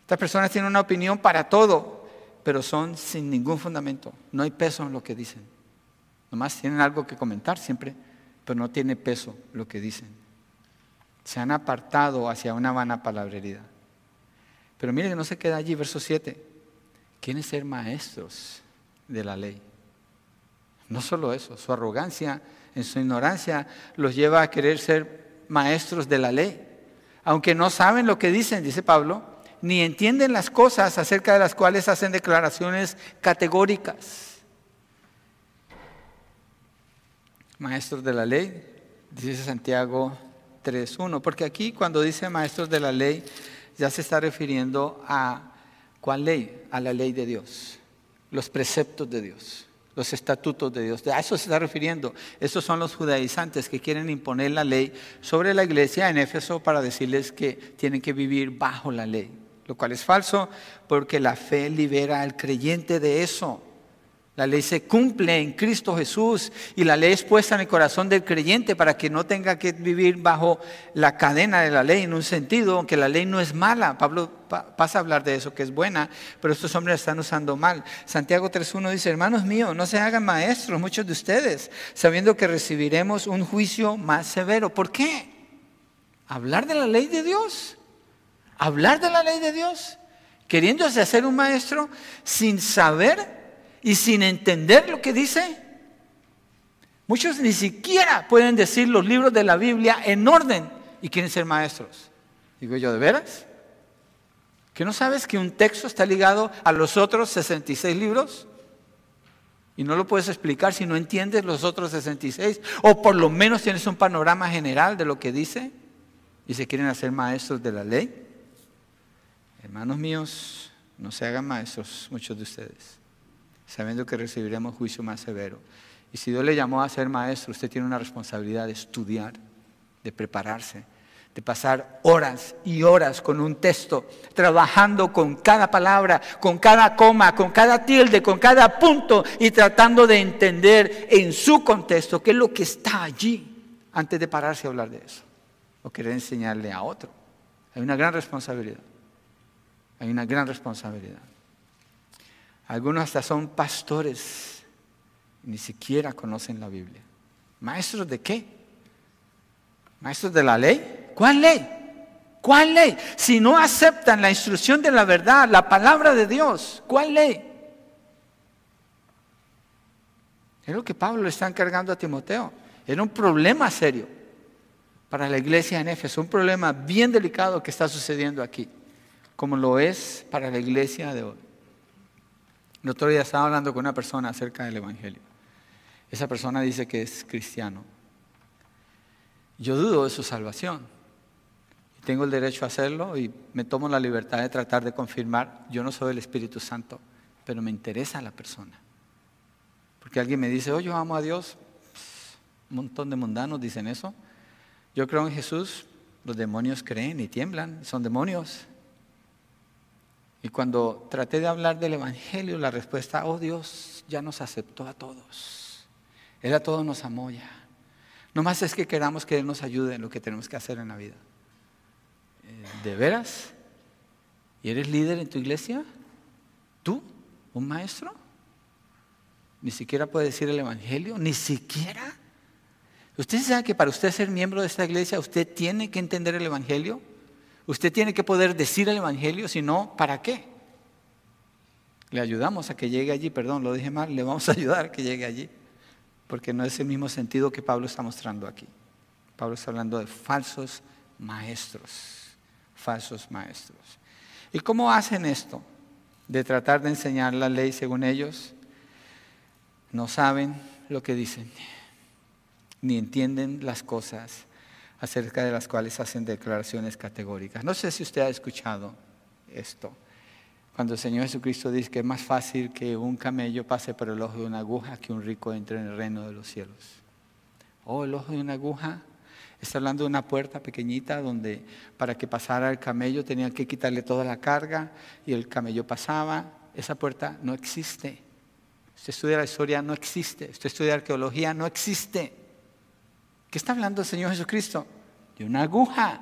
Estas personas tienen una opinión para todo, pero son sin ningún fundamento. No hay peso en lo que dicen. Nomás tienen algo que comentar siempre, pero no tiene peso lo que dicen. Se han apartado hacia una vana palabrería. Pero miren, no se queda allí, verso 7. Quieren ser maestros de la ley. No solo eso, su arrogancia, en su ignorancia, los lleva a querer ser maestros de la ley. Aunque no saben lo que dicen, dice Pablo, ni entienden las cosas acerca de las cuales hacen declaraciones categóricas. Maestros de la ley, dice Santiago 3.1, porque aquí cuando dice maestros de la ley, ya se está refiriendo a cuál ley, a la ley de Dios los preceptos de Dios, los estatutos de Dios. A eso se está refiriendo. Estos son los judaizantes que quieren imponer la ley sobre la iglesia en Éfeso para decirles que tienen que vivir bajo la ley, lo cual es falso porque la fe libera al creyente de eso. La ley se cumple en Cristo Jesús y la ley es puesta en el corazón del creyente para que no tenga que vivir bajo la cadena de la ley en un sentido, aunque la ley no es mala. Pablo pasa a hablar de eso, que es buena, pero estos hombres la están usando mal. Santiago 3.1 dice, hermanos míos, no se hagan maestros muchos de ustedes, sabiendo que recibiremos un juicio más severo. ¿Por qué? Hablar de la ley de Dios. Hablar de la ley de Dios. Queriéndose hacer un maestro sin saber y sin entender lo que dice. Muchos ni siquiera pueden decir los libros de la Biblia en orden y quieren ser maestros. Digo yo, ¿de veras? ¿Que no sabes que un texto está ligado a los otros 66 libros? Y no lo puedes explicar si no entiendes los otros 66. O por lo menos tienes un panorama general de lo que dice. Y se quieren hacer maestros de la ley. Hermanos míos, no se hagan maestros muchos de ustedes sabiendo que recibiremos juicio más severo. Y si Dios le llamó a ser maestro, usted tiene una responsabilidad de estudiar, de prepararse, de pasar horas y horas con un texto, trabajando con cada palabra, con cada coma, con cada tilde, con cada punto y tratando de entender en su contexto qué es lo que está allí antes de pararse a hablar de eso o querer enseñarle a otro. Hay una gran responsabilidad. Hay una gran responsabilidad. Algunos hasta son pastores, ni siquiera conocen la Biblia. ¿Maestros de qué? ¿Maestros de la ley? ¿Cuál ley? ¿Cuál ley? Si no aceptan la instrucción de la verdad, la palabra de Dios, ¿cuál ley? Es lo que Pablo le está encargando a Timoteo. Era un problema serio para la iglesia en Éfeso, un problema bien delicado que está sucediendo aquí, como lo es para la iglesia de hoy. El otro día estaba hablando con una persona acerca del Evangelio. Esa persona dice que es cristiano. Yo dudo de su salvación. Tengo el derecho a hacerlo y me tomo la libertad de tratar de confirmar. Yo no soy el Espíritu Santo, pero me interesa la persona. Porque alguien me dice, oh, yo amo a Dios. Un montón de mundanos dicen eso. Yo creo en Jesús. Los demonios creen y tiemblan. Son demonios. Y cuando traté de hablar del Evangelio, la respuesta, oh Dios, ya nos aceptó a todos. Él a todos nos amó ya. No más es que queramos que Él nos ayude en lo que tenemos que hacer en la vida. Eh, ¿De veras? ¿Y eres líder en tu iglesia? ¿Tú? ¿Un maestro? ¿Ni siquiera puede decir el Evangelio? ¿Ni siquiera? ¿Usted sabe que para usted ser miembro de esta iglesia, usted tiene que entender el Evangelio? Usted tiene que poder decir el Evangelio, si no, ¿para qué? Le ayudamos a que llegue allí, perdón, lo dije mal, le vamos a ayudar a que llegue allí, porque no es el mismo sentido que Pablo está mostrando aquí. Pablo está hablando de falsos maestros, falsos maestros. ¿Y cómo hacen esto? De tratar de enseñar la ley según ellos, no saben lo que dicen, ni entienden las cosas acerca de las cuales hacen declaraciones categóricas. No sé si usted ha escuchado esto. Cuando el Señor Jesucristo dice que es más fácil que un camello pase por el ojo de una aguja que un rico entre en el reino de los cielos. Oh, el ojo de una aguja. Está hablando de una puerta pequeñita donde para que pasara el camello tenían que quitarle toda la carga y el camello pasaba. Esa puerta no existe. Usted estudia la historia, no existe. Usted estudia arqueología, no existe. ¿Qué está hablando el Señor Jesucristo? De una aguja.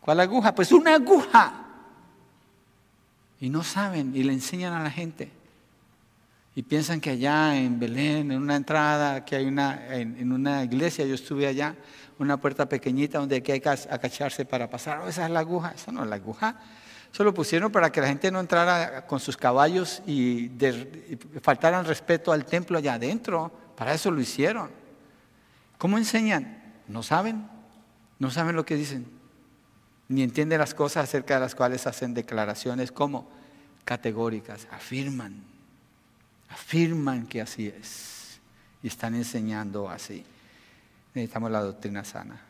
¿Cuál aguja? Pues una aguja. Y no saben y le enseñan a la gente. Y piensan que allá en Belén, en una entrada, que hay una, en, una iglesia, yo estuve allá, una puerta pequeñita donde hay que acacharse para pasar. Oh, esa es la aguja. Esa no es la aguja. Eso lo pusieron para que la gente no entrara con sus caballos y, y faltaran respeto al templo allá adentro. Para eso lo hicieron. ¿Cómo enseñan? No saben, no saben lo que dicen, ni entienden las cosas acerca de las cuales hacen declaraciones como categóricas, afirman, afirman que así es y están enseñando así. Necesitamos la doctrina sana.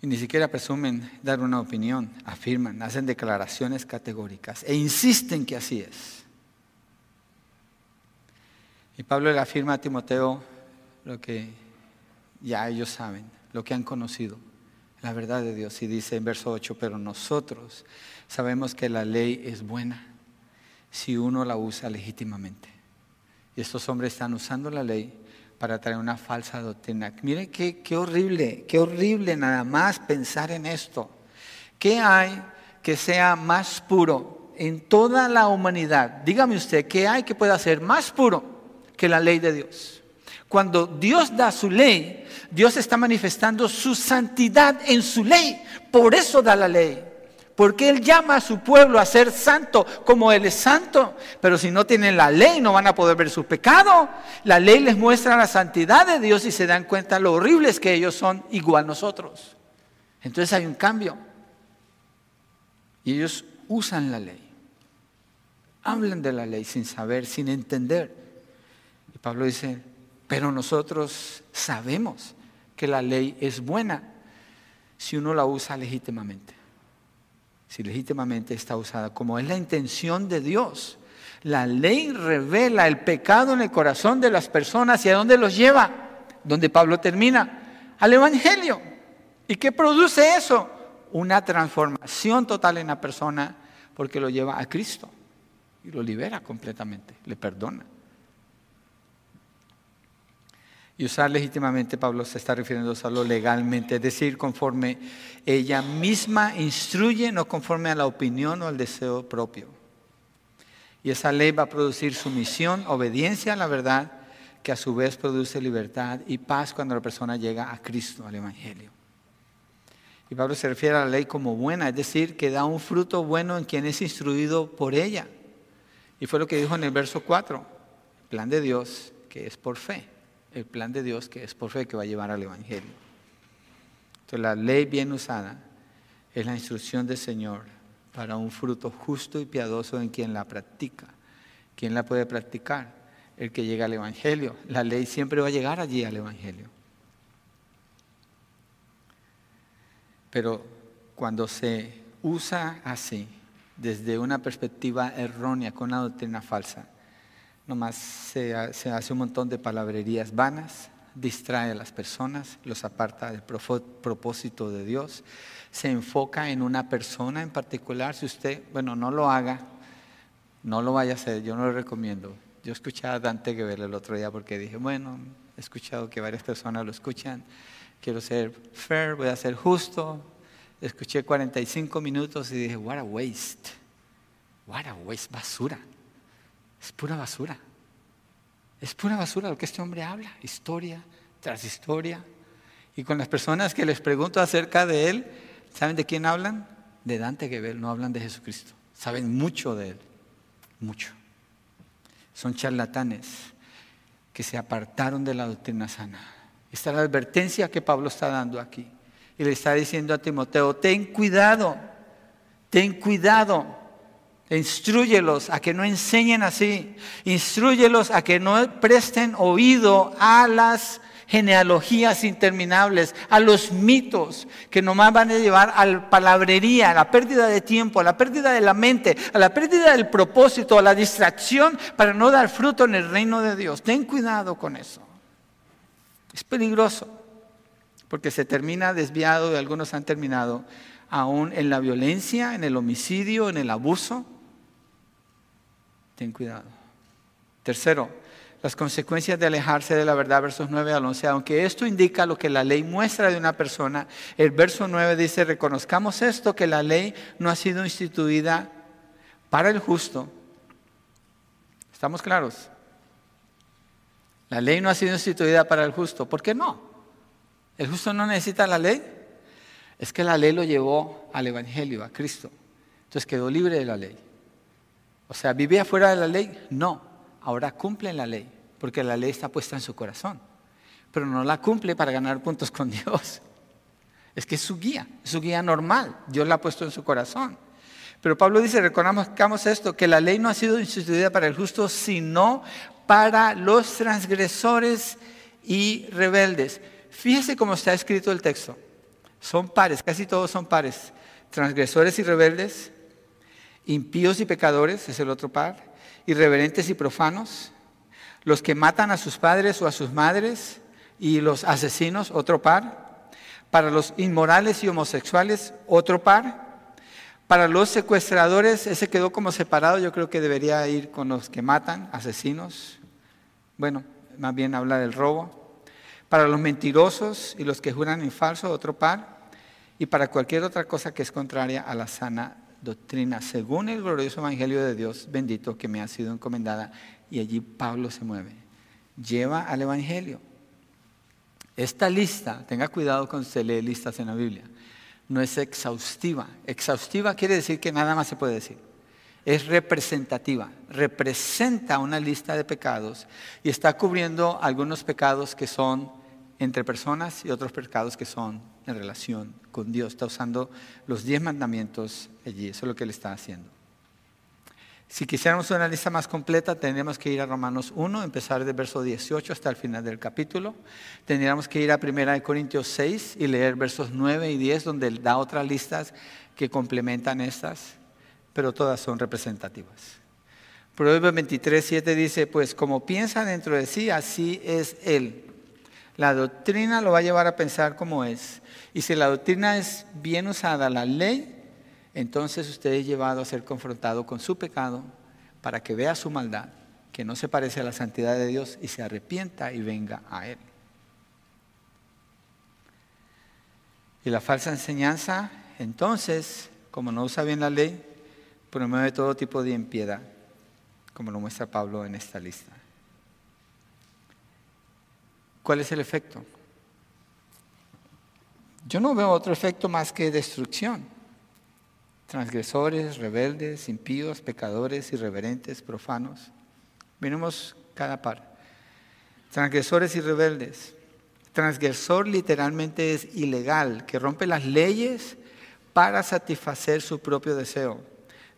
Y ni siquiera presumen dar una opinión, afirman, hacen declaraciones categóricas e insisten que así es. Y Pablo le afirma a Timoteo lo que ya ellos saben, lo que han conocido, la verdad de Dios. Y dice en verso 8, pero nosotros sabemos que la ley es buena si uno la usa legítimamente. Y estos hombres están usando la ley para traer una falsa doctrina. Miren qué, qué horrible, qué horrible nada más pensar en esto. ¿Qué hay que sea más puro en toda la humanidad? Dígame usted, ¿qué hay que pueda ser más puro que la ley de Dios? Cuando Dios da su ley, Dios está manifestando su santidad en su ley. Por eso da la ley. Porque Él llama a su pueblo a ser santo como Él es santo. Pero si no tienen la ley no van a poder ver su pecado. La ley les muestra la santidad de Dios y se dan cuenta lo horribles que ellos son igual nosotros. Entonces hay un cambio. Y ellos usan la ley. Hablan de la ley sin saber, sin entender. Pablo dice, pero nosotros sabemos que la ley es buena si uno la usa legítimamente si legítimamente está usada, como es la intención de Dios. La ley revela el pecado en el corazón de las personas y a dónde los lleva, donde Pablo termina, al Evangelio. ¿Y qué produce eso? Una transformación total en la persona porque lo lleva a Cristo y lo libera completamente, le perdona. Y usar legítimamente, Pablo se está refiriendo a lo legalmente, es decir, conforme ella misma instruye, no conforme a la opinión o al deseo propio. Y esa ley va a producir sumisión, obediencia a la verdad, que a su vez produce libertad y paz cuando la persona llega a Cristo, al Evangelio. Y Pablo se refiere a la ley como buena, es decir, que da un fruto bueno en quien es instruido por ella. Y fue lo que dijo en el verso 4, el plan de Dios que es por fe el plan de Dios que es por fe que va a llevar al Evangelio. Entonces la ley bien usada es la instrucción del Señor para un fruto justo y piadoso en quien la practica. ¿Quién la puede practicar? El que llega al Evangelio. La ley siempre va a llegar allí al Evangelio. Pero cuando se usa así, desde una perspectiva errónea, con una doctrina falsa, nomás se, hace un montón de palabrerías vanas, distrae a las personas, los aparta del propósito de Dios, se enfoca en una persona en particular. Si usted, bueno, no lo haga, no lo vaya a hacer, yo no lo recomiendo. Yo escuché a Dante Gebel el otro día porque dije, bueno, he escuchado que varias personas lo escuchan, quiero ser fair, voy a ser justo. Escuché 45 minutos y dije, what a waste, what a waste, basura. Es pura basura. Es pura basura lo que este hombre habla, historia tras historia. Y con las personas que les pregunto acerca de él, ¿saben de quién hablan? De Dante Gebel, no hablan de Jesucristo. Saben mucho de él, mucho. Son charlatanes que se apartaron de la doctrina sana. Esta es la advertencia que Pablo está dando aquí. Y le está diciendo a Timoteo, ten cuidado, ten cuidado Instruyelos a que no enseñen así. Instruyelos a que no presten oído a las genealogías interminables, a los mitos que nomás van a llevar a la palabrería, a la pérdida de tiempo, a la pérdida de la mente, a la pérdida del propósito, a la distracción para no dar fruto en el reino de Dios. Ten cuidado con eso. Es peligroso porque se termina desviado y algunos han terminado aún en la violencia, en el homicidio, en el abuso ten cuidado. Tercero, las consecuencias de alejarse de la verdad, versos 9 al 11. Aunque esto indica lo que la ley muestra de una persona, el verso 9 dice, reconozcamos esto, que la ley no ha sido instituida para el justo. ¿Estamos claros? La ley no ha sido instituida para el justo. ¿Por qué no? ¿El justo no necesita la ley? Es que la ley lo llevó al Evangelio, a Cristo. Entonces quedó libre de la ley. O sea, ¿vivía fuera de la ley? No, ahora cumple la ley, porque la ley está puesta en su corazón, pero no la cumple para ganar puntos con Dios. Es que es su guía, es su guía normal, Dios la ha puesto en su corazón. Pero Pablo dice, reconozcamos esto, que la ley no ha sido instituida para el justo, sino para los transgresores y rebeldes. Fíjese cómo está escrito el texto. Son pares, casi todos son pares. Transgresores y rebeldes, impíos y pecadores, es el otro par, irreverentes y profanos, los que matan a sus padres o a sus madres y los asesinos, otro par, para los inmorales y homosexuales, otro par, Para los secuestradores, ese quedó como separado, yo creo que debería ir con los que matan, asesinos. Bueno, más bien habla del robo. Para los mentirosos y los que juran en falso, otro par. Y para cualquier otra cosa que es contraria a la sana doctrina, según el glorioso Evangelio de Dios bendito que me ha sido encomendada. Y allí Pablo se mueve. Lleva al Evangelio. Esta lista, tenga cuidado cuando se lee listas en la Biblia no es exhaustiva. Exhaustiva quiere decir que nada más se puede decir. Es representativa. Representa una lista de pecados y está cubriendo algunos pecados que son entre personas y otros pecados que son en relación con Dios. Está usando los diez mandamientos allí. Eso es lo que él está haciendo. Si quisiéramos una lista más completa, tendríamos que ir a Romanos 1, empezar del verso 18 hasta el final del capítulo. Tendríamos que ir a 1 Corintios 6 y leer versos 9 y 10, donde da otras listas que complementan estas, pero todas son representativas. Proverbios 23, 7 dice, pues como piensa dentro de sí, así es él. La doctrina lo va a llevar a pensar como es. Y si la doctrina es bien usada, la ley entonces usted es llevado a ser confrontado con su pecado para que vea su maldad, que no se parece a la santidad de Dios y se arrepienta y venga a Él. Y la falsa enseñanza, entonces, como no usa bien la ley, promueve todo tipo de impiedad, como lo muestra Pablo en esta lista. ¿Cuál es el efecto? Yo no veo otro efecto más que destrucción transgresores, rebeldes, impíos, pecadores, irreverentes, profanos. Venimos cada par. Transgresores y rebeldes. Transgresor literalmente es ilegal, que rompe las leyes para satisfacer su propio deseo.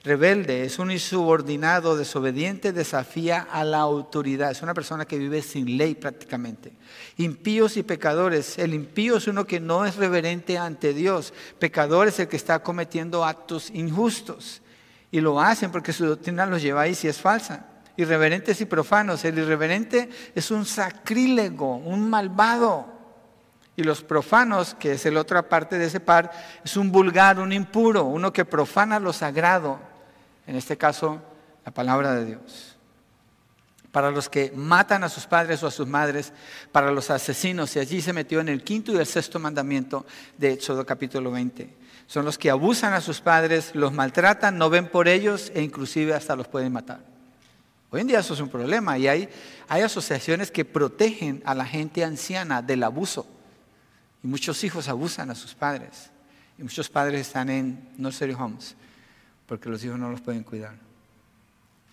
Rebelde es un insubordinado, desobediente, desafía a la autoridad. Es una persona que vive sin ley prácticamente. Impíos y pecadores. El impío es uno que no es reverente ante Dios. Pecador es el que está cometiendo actos injustos. Y lo hacen porque su doctrina los lleva ahí si es falsa. Irreverentes y profanos. El irreverente es un sacrílego, un malvado. Y los profanos, que es la otra parte de ese par, es un vulgar, un impuro, uno que profana lo sagrado en este caso la palabra de Dios. Para los que matan a sus padres o a sus madres, para los asesinos, y allí se metió en el quinto y el sexto mandamiento de Éxodo capítulo 20. Son los que abusan a sus padres, los maltratan, no ven por ellos e inclusive hasta los pueden matar. Hoy en día eso es un problema y hay, hay asociaciones que protegen a la gente anciana del abuso. Y muchos hijos abusan a sus padres. Y muchos padres están en nursery homes porque los hijos no los pueden cuidar.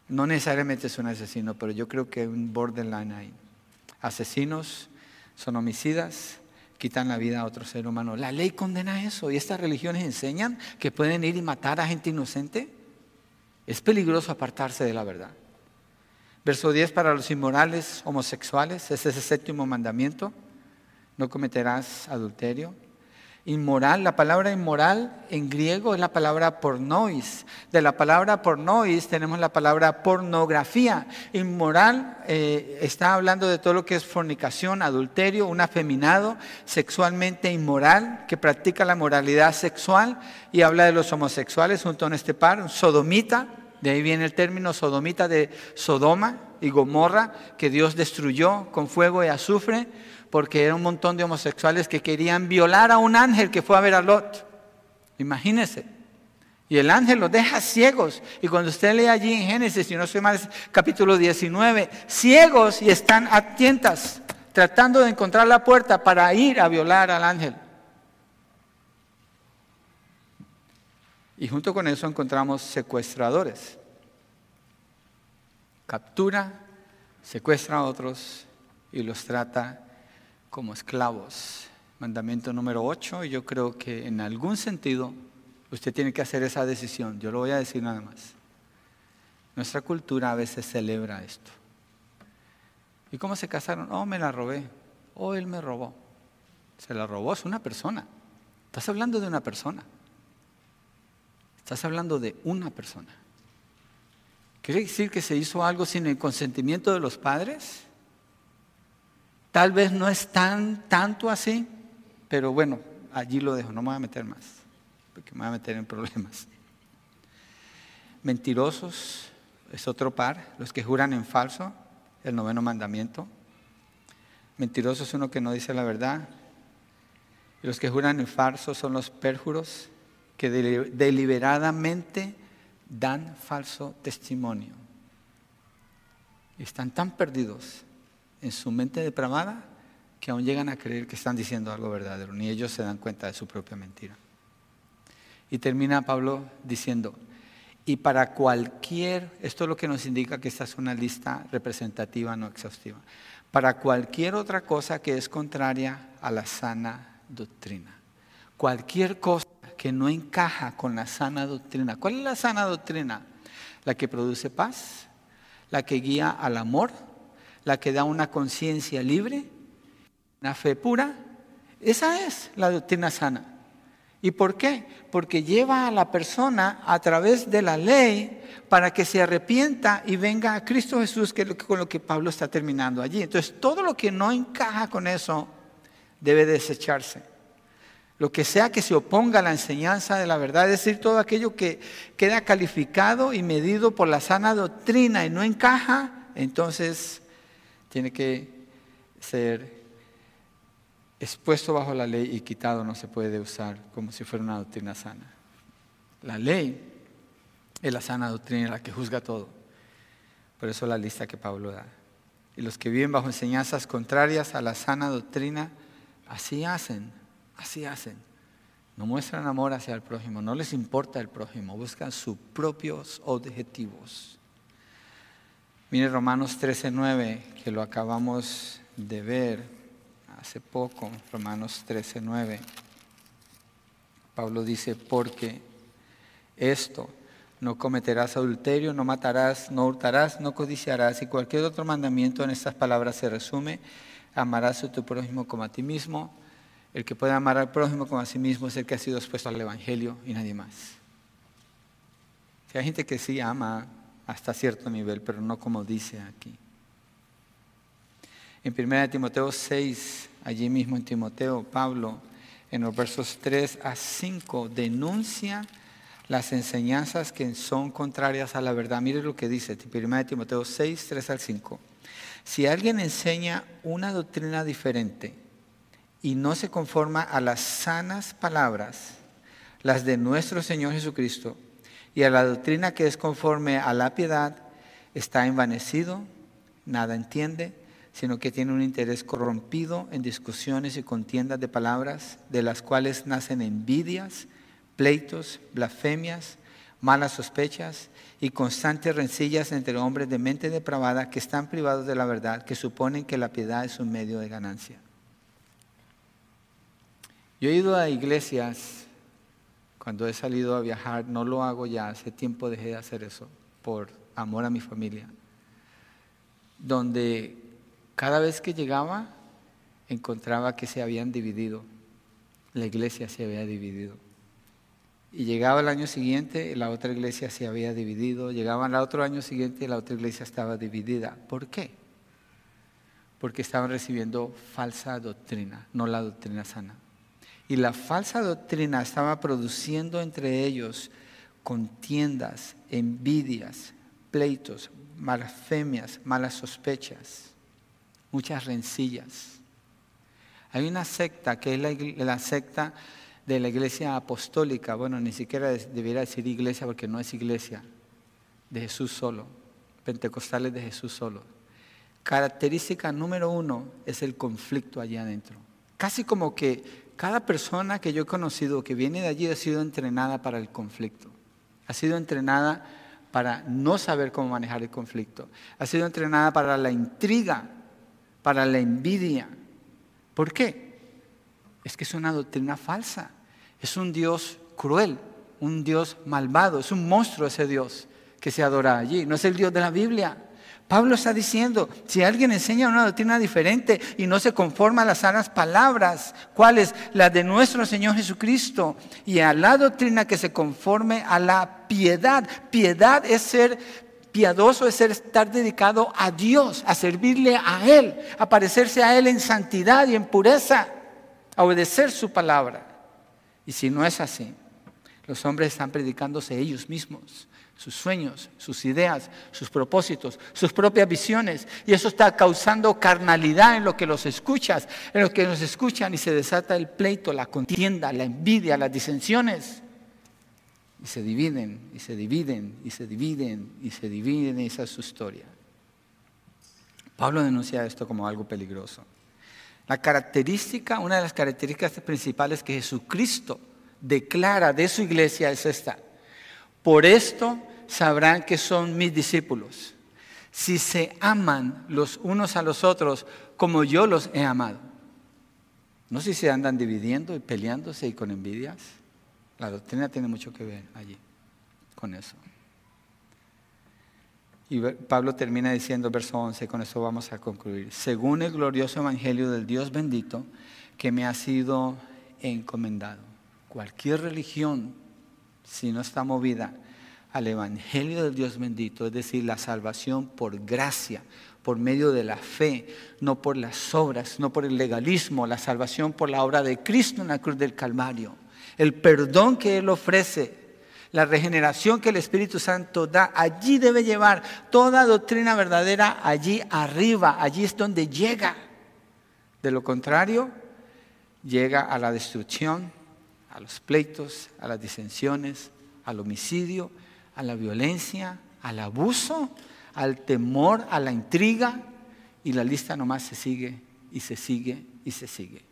No necesariamente es un asesino, pero yo creo que hay un borderline ahí. Asesinos son homicidas, quitan la vida a otro ser humano. La ley condena eso y estas religiones enseñan que pueden ir y matar a gente inocente. Es peligroso apartarse de la verdad. Verso 10 para los inmorales homosexuales, ese es el séptimo mandamiento. No cometerás adulterio. Inmoral, la palabra inmoral en griego es la palabra pornois. De la palabra pornois tenemos la palabra pornografía. Inmoral eh, está hablando de todo lo que es fornicación, adulterio, un afeminado sexualmente inmoral que practica la moralidad sexual y habla de los homosexuales junto a este par, sodomita, de ahí viene el término sodomita de Sodoma y Gomorra, que Dios destruyó con fuego y azufre porque era un montón de homosexuales que querían violar a un ángel que fue a ver a Lot. Imagínense. Y el ángel los deja ciegos. Y cuando usted lee allí en Génesis, si no soy mal, capítulo 19, ciegos y están atientas, tratando de encontrar la puerta para ir a violar al ángel. Y junto con eso encontramos secuestradores. Captura, secuestra a otros y los trata como esclavos. Mandamiento número 8, y yo creo que en algún sentido usted tiene que hacer esa decisión. Yo lo voy a decir nada más. Nuestra cultura a veces celebra esto. ¿Y cómo se casaron? Oh, me la robé. Oh, él me robó. Se la robó, es una persona. Estás hablando de una persona. Estás hablando de una persona. ¿Quiere decir que se hizo algo sin el consentimiento de los padres? Tal vez no es tan tanto así, pero bueno, allí lo dejo, no me voy a meter más, porque me voy a meter en problemas. Mentirosos es otro par, los que juran en falso, el noveno mandamiento. Mentiroso es uno que no dice la verdad. Y los que juran en falso son los perjuros que deliberadamente dan falso testimonio. Están tan perdidos en su mente depravada que aún llegan a creer que están diciendo algo verdadero, ni ellos se dan cuenta de su propia mentira. Y termina Pablo diciendo, y para cualquier, esto es lo que nos indica que esta es una lista representativa, no exhaustiva, para cualquier otra cosa que es contraria a la sana doctrina. Cualquier cosa que no encaja con la sana doctrina. ¿Cuál es la sana doctrina? La que produce paz, la que guía al amor, la que da una conciencia libre, una fe pura. Esa es la doctrina sana. ¿Y por qué? Porque lleva a la persona a través de la ley para que se arrepienta y venga a Cristo Jesús, que es con lo que Pablo está terminando allí. Entonces, todo lo que no encaja con eso debe desecharse. Lo que sea que se oponga a la enseñanza de la verdad, es decir, todo aquello que queda calificado y medido por la sana doctrina y no encaja, entonces tiene que ser expuesto bajo la ley y quitado, no se puede usar como si fuera una doctrina sana. La ley es la sana doctrina la que juzga todo. Por eso la lista que Pablo da. Y los que viven bajo enseñanzas contrarias a la sana doctrina, así hacen, así hacen. No muestran amor hacia el prójimo, no les importa el prójimo, buscan sus propios objetivos. Mire Romanos 13:9, que lo acabamos de ver hace poco, Romanos 13:9. Pablo dice, porque esto, no cometerás adulterio, no matarás, no hurtarás, no codiciarás y cualquier otro mandamiento en estas palabras se resume, amarás a tu prójimo como a ti mismo. El que puede amar al prójimo como a sí mismo es el que ha sido expuesto al Evangelio y nadie más. hay gente que sí ama hasta cierto nivel, pero no como dice aquí. En 1 Timoteo 6, allí mismo en Timoteo, Pablo, en los versos 3 a 5, denuncia las enseñanzas que son contrarias a la verdad. Mire lo que dice 1 Timoteo 6, 3 al 5. Si alguien enseña una doctrina diferente y no se conforma a las sanas palabras, las de nuestro Señor Jesucristo, y a la doctrina que es conforme a la piedad, está envanecido, nada entiende, sino que tiene un interés corrompido en discusiones y contiendas de palabras, de las cuales nacen envidias, pleitos, blasfemias, malas sospechas y constantes rencillas entre hombres de mente depravada que están privados de la verdad, que suponen que la piedad es un medio de ganancia. Yo he ido a iglesias cuando he salido a viajar, no lo hago ya, hace tiempo dejé de hacer eso por amor a mi familia, donde cada vez que llegaba encontraba que se habían dividido, la iglesia se había dividido. Y llegaba el año siguiente, la otra iglesia se había dividido, llegaba el otro año siguiente la otra iglesia estaba dividida. ¿Por qué? Porque estaban recibiendo falsa doctrina, no la doctrina sana. Y la falsa doctrina estaba produciendo entre ellos contiendas, envidias, pleitos, blasfemias, malas sospechas, muchas rencillas. Hay una secta que es la, la secta de la iglesia apostólica, bueno, ni siquiera debería decir iglesia porque no es iglesia, de Jesús solo, pentecostales de Jesús solo. Característica número uno es el conflicto allá adentro. Casi como que cada persona que yo he conocido que viene de allí ha sido entrenada para el conflicto, ha sido entrenada para no saber cómo manejar el conflicto, ha sido entrenada para la intriga, para la envidia. ¿Por qué? Es que es una doctrina falsa. Es un Dios cruel, un Dios malvado, es un monstruo ese Dios que se adora allí. No es el Dios de la Biblia. Pablo está diciendo, si alguien enseña una doctrina diferente y no se conforma a las sanas palabras, ¿cuáles? Las de nuestro Señor Jesucristo, y a la doctrina que se conforme a la piedad. Piedad es ser piadoso, es ser estar dedicado a Dios, a servirle a Él, a parecerse a Él en santidad y en pureza, a obedecer su palabra. Y si no es así, Los hombres están predicándose ellos mismos, sus sueños, sus ideas, sus propósitos, sus propias visiones. Y eso está causando carnalidad en lo que los escuchas, en lo que nos escuchan y se desata el pleito, la contienda, la envidia, las disensiones. Y se dividen, y se dividen, y se dividen, y se dividen, y esa es su historia. Pablo denuncia esto como algo peligroso. La característica, una de las características principales que Jesucristo declara de su iglesia es esta. Por esto sabrán que son mis discípulos, si se aman los unos a los otros como yo los he amado. No si se andan dividiendo y peleándose y con envidias. La doctrina tiene mucho que ver allí con eso. Y Pablo termina diciendo, verso 11, con eso vamos a concluir. Según el glorioso evangelio del Dios bendito que me ha sido encomendado. Cualquier religión, si no está movida al evangelio del Dios bendito, es decir, la salvación por gracia, por medio de la fe, no por las obras, no por el legalismo, la salvación por la obra de Cristo en la cruz del Calvario el perdón que Él ofrece, la regeneración que el Espíritu Santo da, allí debe llevar toda doctrina verdadera allí arriba, allí es donde llega. De lo contrario, llega a la destrucción, a los pleitos, a las disensiones, al homicidio, a la violencia, al abuso, al temor, a la intriga, y la lista nomás se sigue y se sigue y se sigue.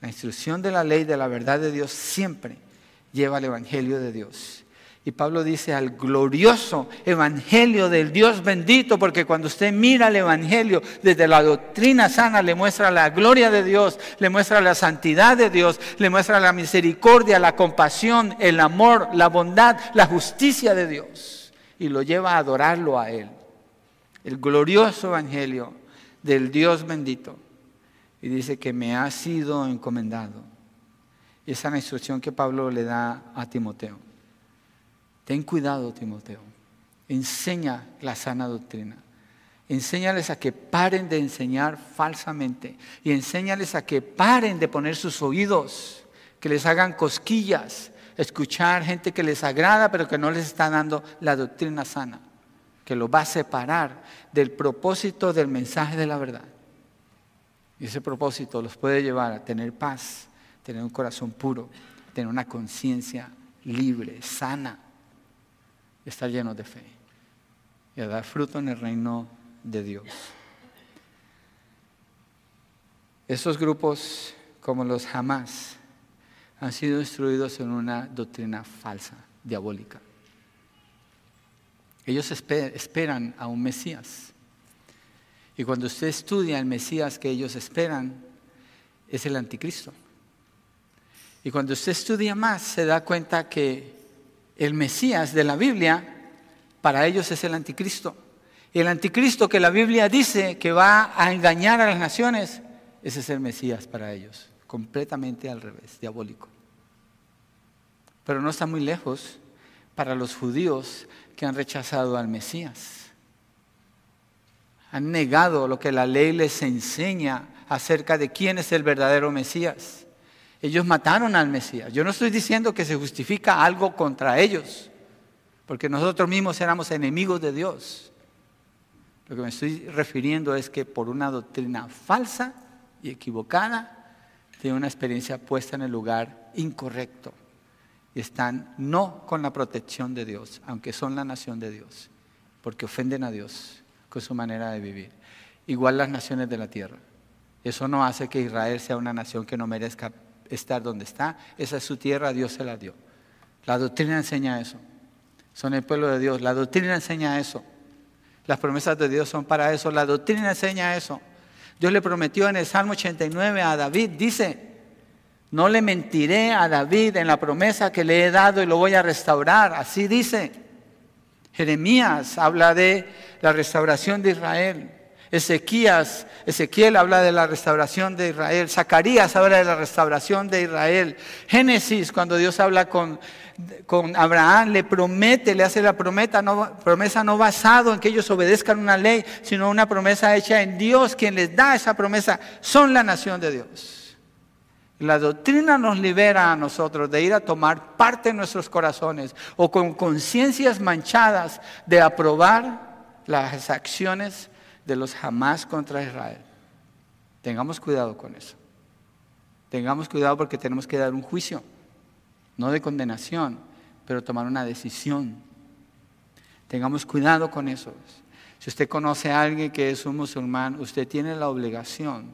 La instrucción de la ley de la verdad de Dios siempre lleva al Evangelio de Dios. Y Pablo dice al glorioso Evangelio del Dios bendito, porque cuando usted mira el Evangelio desde la doctrina sana, le muestra la gloria de Dios, le muestra la santidad de Dios, le muestra la misericordia, la compasión, el amor, la bondad, la justicia de Dios. Y lo lleva a adorarlo a Él. El glorioso Evangelio del Dios bendito y dice que me ha sido encomendado. Y esa es la instrucción que Pablo le da a Timoteo. Ten cuidado, Timoteo. Enseña la sana doctrina. Enséñales a que paren de enseñar falsamente. Y enséñales a que paren de poner sus oídos, que les hagan cosquillas, escuchar gente que les agrada, pero que no les está dando la doctrina sana, que lo va a separar del propósito del mensaje de la verdad. Y ese propósito los puede llevar a tener paz, tener un corazón puro, tener una conciencia libre, sana, estar llenos de fe y a dar fruto en el reino de Dios. Esos grupos, como los jamás, han sido instruidos en una doctrina falsa, diabólica. Ellos esperan a un Mesías y cuando usted estudia el Mesías que ellos esperan, es el anticristo. Y cuando usted estudia más, se da cuenta que el Mesías de la Biblia, para ellos es el anticristo. El anticristo que la Biblia dice que va a engañar a las naciones, ese es el Mesías para ellos. Completamente al revés, diabólico. Pero no está muy lejos para los judíos que han rechazado al Mesías han negado lo que la ley les enseña acerca de quién es el verdadero Mesías. Ellos mataron al Mesías. Yo no estoy diciendo que se justifica algo contra ellos, porque nosotros mismos éramos enemigos de Dios. Lo que me estoy refiriendo es que por una doctrina falsa y equivocada, tienen una experiencia puesta en el lugar incorrecto y están no con la protección de Dios, aunque son la nación de Dios, porque ofenden a Dios con su manera de vivir. Igual las naciones de la tierra. Eso no hace que Israel sea una nación que no merezca estar donde está. Esa es su tierra, Dios se la dio. La doctrina enseña eso. Son el pueblo de Dios. La doctrina enseña eso. Las promesas de Dios son para eso. La doctrina enseña eso. Dios le prometió en el Salmo 89 a David, dice, no le mentiré a David en la promesa que le he dado y lo voy a restaurar. Así dice. Jeremías habla de la restauración de Israel. Ezequías, Ezequiel habla de la restauración de Israel. Zacarías habla de la restauración de Israel. Génesis, cuando Dios habla con, con Abraham, le promete, le hace la promesa no, basado en que ellos obedezcan una ley, sino una promesa hecha en Dios. Quien les da esa promesa son la nación de Dios. La doctrina nos libera a nosotros de ir a tomar parte en nuestros corazones o con conciencias manchadas de aprobar las acciones de los jamás contra Israel. Tengamos cuidado con eso. Tengamos cuidado porque tenemos que dar un juicio, no de condenación, pero tomar una decisión. Tengamos cuidado con eso. Si usted conoce a alguien que es un musulmán, usted tiene la obligación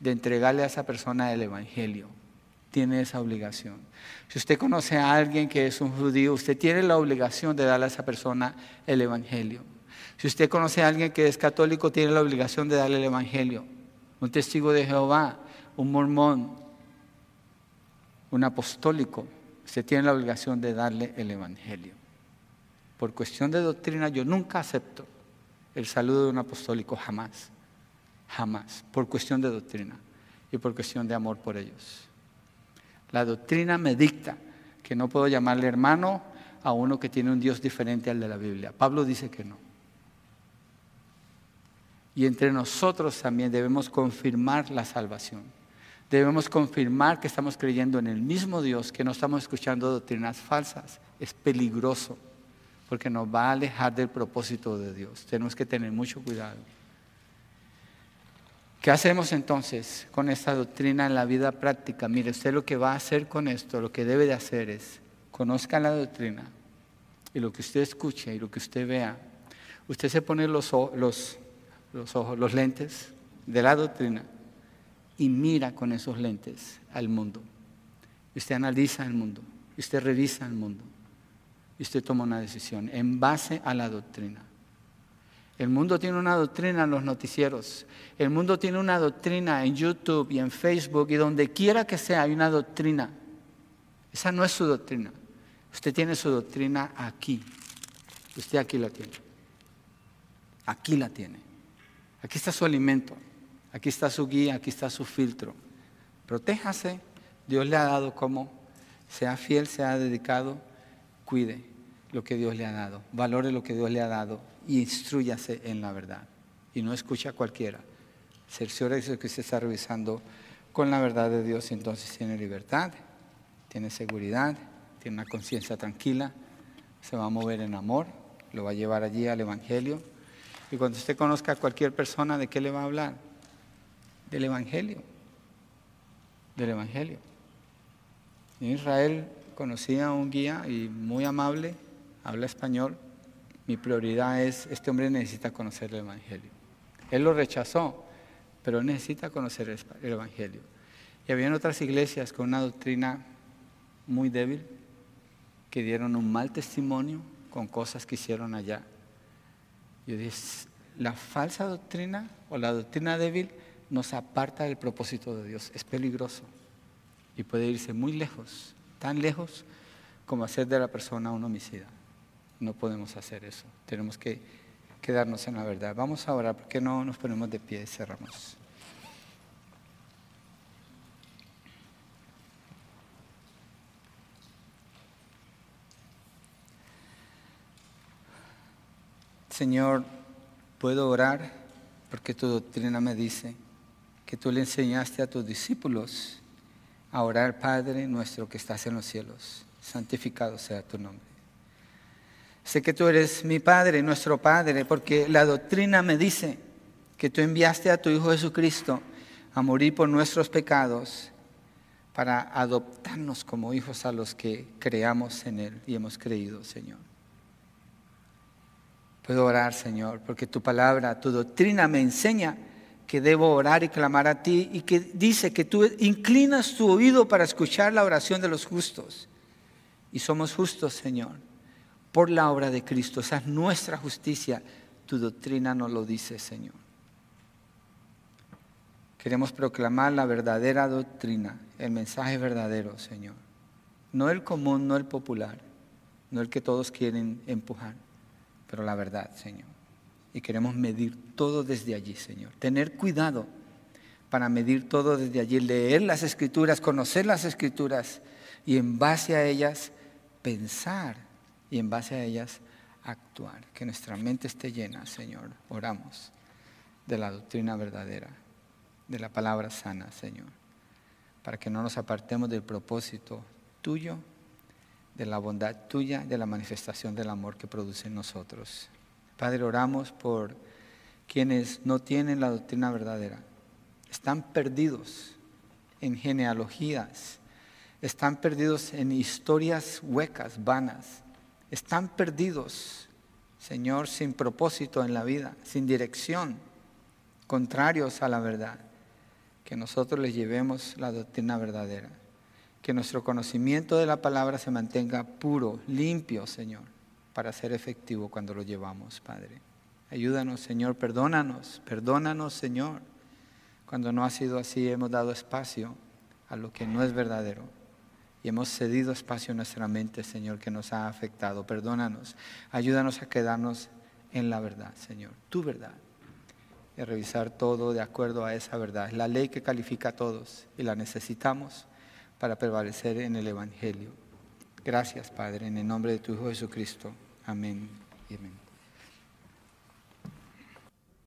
de entregarle a esa persona el Evangelio. Tiene esa obligación. Si usted conoce a alguien que es un judío, usted tiene la obligación de darle a esa persona el Evangelio. Si usted conoce a alguien que es católico, tiene la obligación de darle el Evangelio. Un testigo de Jehová, un mormón, un apostólico, usted tiene la obligación de darle el Evangelio. Por cuestión de doctrina, yo nunca acepto el saludo de un apostólico, jamás. Jamás, por cuestión de doctrina y por cuestión de amor por ellos. La doctrina me dicta que no puedo llamarle hermano a uno que tiene un Dios diferente al de la Biblia. Pablo dice que no. Y entre nosotros también debemos confirmar la salvación. Debemos confirmar que estamos creyendo en el mismo Dios, que no estamos escuchando doctrinas falsas. Es peligroso porque nos va a alejar del propósito de Dios. Tenemos que tener mucho cuidado. ¿Qué hacemos entonces con esta doctrina en la vida práctica? Mire, usted lo que va a hacer con esto, lo que debe de hacer es, conozca la doctrina y lo que usted escuche y lo que usted vea, usted se pone los, los, los ojos, los lentes de la doctrina y mira con esos lentes al mundo. Usted analiza el mundo, usted revisa el mundo y usted toma una decisión en base a la doctrina. El mundo tiene una doctrina en los noticieros. El mundo tiene una doctrina en YouTube y en Facebook y donde quiera que sea hay una doctrina. Esa no es su doctrina. Usted tiene su doctrina aquí. Usted aquí la tiene. Aquí la tiene. Aquí está su alimento. Aquí está su guía. Aquí está su filtro. Protéjase. Dios le ha dado como. Sea fiel, sea dedicado. Cuide lo que Dios le ha dado. Valore lo que Dios le ha dado y instruyase en la verdad. Y no escucha a cualquiera. Cerciórese que usted está revisando con la verdad de Dios entonces tiene libertad, tiene seguridad, tiene una conciencia tranquila, se va a mover en amor, lo va a llevar allí al Evangelio. Y cuando usted conozca a cualquier persona, ¿de qué le va a hablar? Del Evangelio. Del Evangelio. En Israel conocía a un guía y muy amable, habla español, mi prioridad es, este hombre necesita conocer el Evangelio. Él lo rechazó, pero necesita conocer el Evangelio. Y había otras iglesias con una doctrina muy débil, que dieron un mal testimonio con cosas que hicieron allá. Yo dije, la falsa doctrina o la doctrina débil nos aparta del propósito de Dios. Es peligroso y puede irse muy lejos, tan lejos como hacer de la persona un homicida. No podemos hacer eso. Tenemos que quedarnos en la verdad. Vamos a orar, ¿por qué no nos ponemos de pie y cerramos? Señor, puedo orar porque tu doctrina me dice que tú le enseñaste a tus discípulos a orar, Padre nuestro que estás en los cielos, santificado sea tu nombre. Sé que tú eres mi Padre, nuestro Padre, porque la doctrina me dice que tú enviaste a tu Hijo Jesucristo a morir por nuestros pecados para adoptarnos como hijos a los que creamos en Él y hemos creído, Señor. Puedo orar, Señor, porque tu palabra, tu doctrina me enseña que debo orar y clamar a ti y que dice que tú inclinas tu oído para escuchar la oración de los justos. Y somos justos, Señor por la obra de Cristo. Esa es nuestra justicia. Tu doctrina nos lo dice, Señor. Queremos proclamar la verdadera doctrina, el mensaje verdadero, Señor. No el común, no el popular, no el que todos quieren empujar, pero la verdad, Señor. Y queremos medir todo desde allí, Señor. Tener cuidado para medir todo desde allí, leer las escrituras, conocer las escrituras y en base a ellas pensar y en base a ellas actuar. Que nuestra mente esté llena, Señor. Oramos de la doctrina verdadera, de la palabra sana, Señor. para que no nos apartemos del propósito tuyo, de la bondad tuya, de la manifestación del amor que produce en nosotros. Padre, oramos por quienes no tienen la doctrina verdadera, están perdidos en genealogías, están perdidos en historias huecas, vanas, están perdidos, Señor, sin propósito en la vida, sin dirección, contrarios a la verdad. Que nosotros les llevemos la doctrina verdadera, que nuestro conocimiento de la palabra se mantenga puro, limpio, Señor, para ser efectivo cuando lo llevamos, Padre. Ayúdanos, Señor, perdónanos, perdónanos, Señor. Cuando no ha sido así, hemos dado espacio a lo que no es verdadero y hemos cedido espacio en nuestra mente, Señor, que nos ha afectado. Perdónanos, ayúdanos a quedarnos en la verdad, Señor, tu verdad. Y a revisar todo de acuerdo a esa verdad. Es la ley que califica a todos y la necesitamos para prevalecer en el Evangelio. Gracias, Padre, en el nombre de tu Hijo Jesucristo. Amén y amén.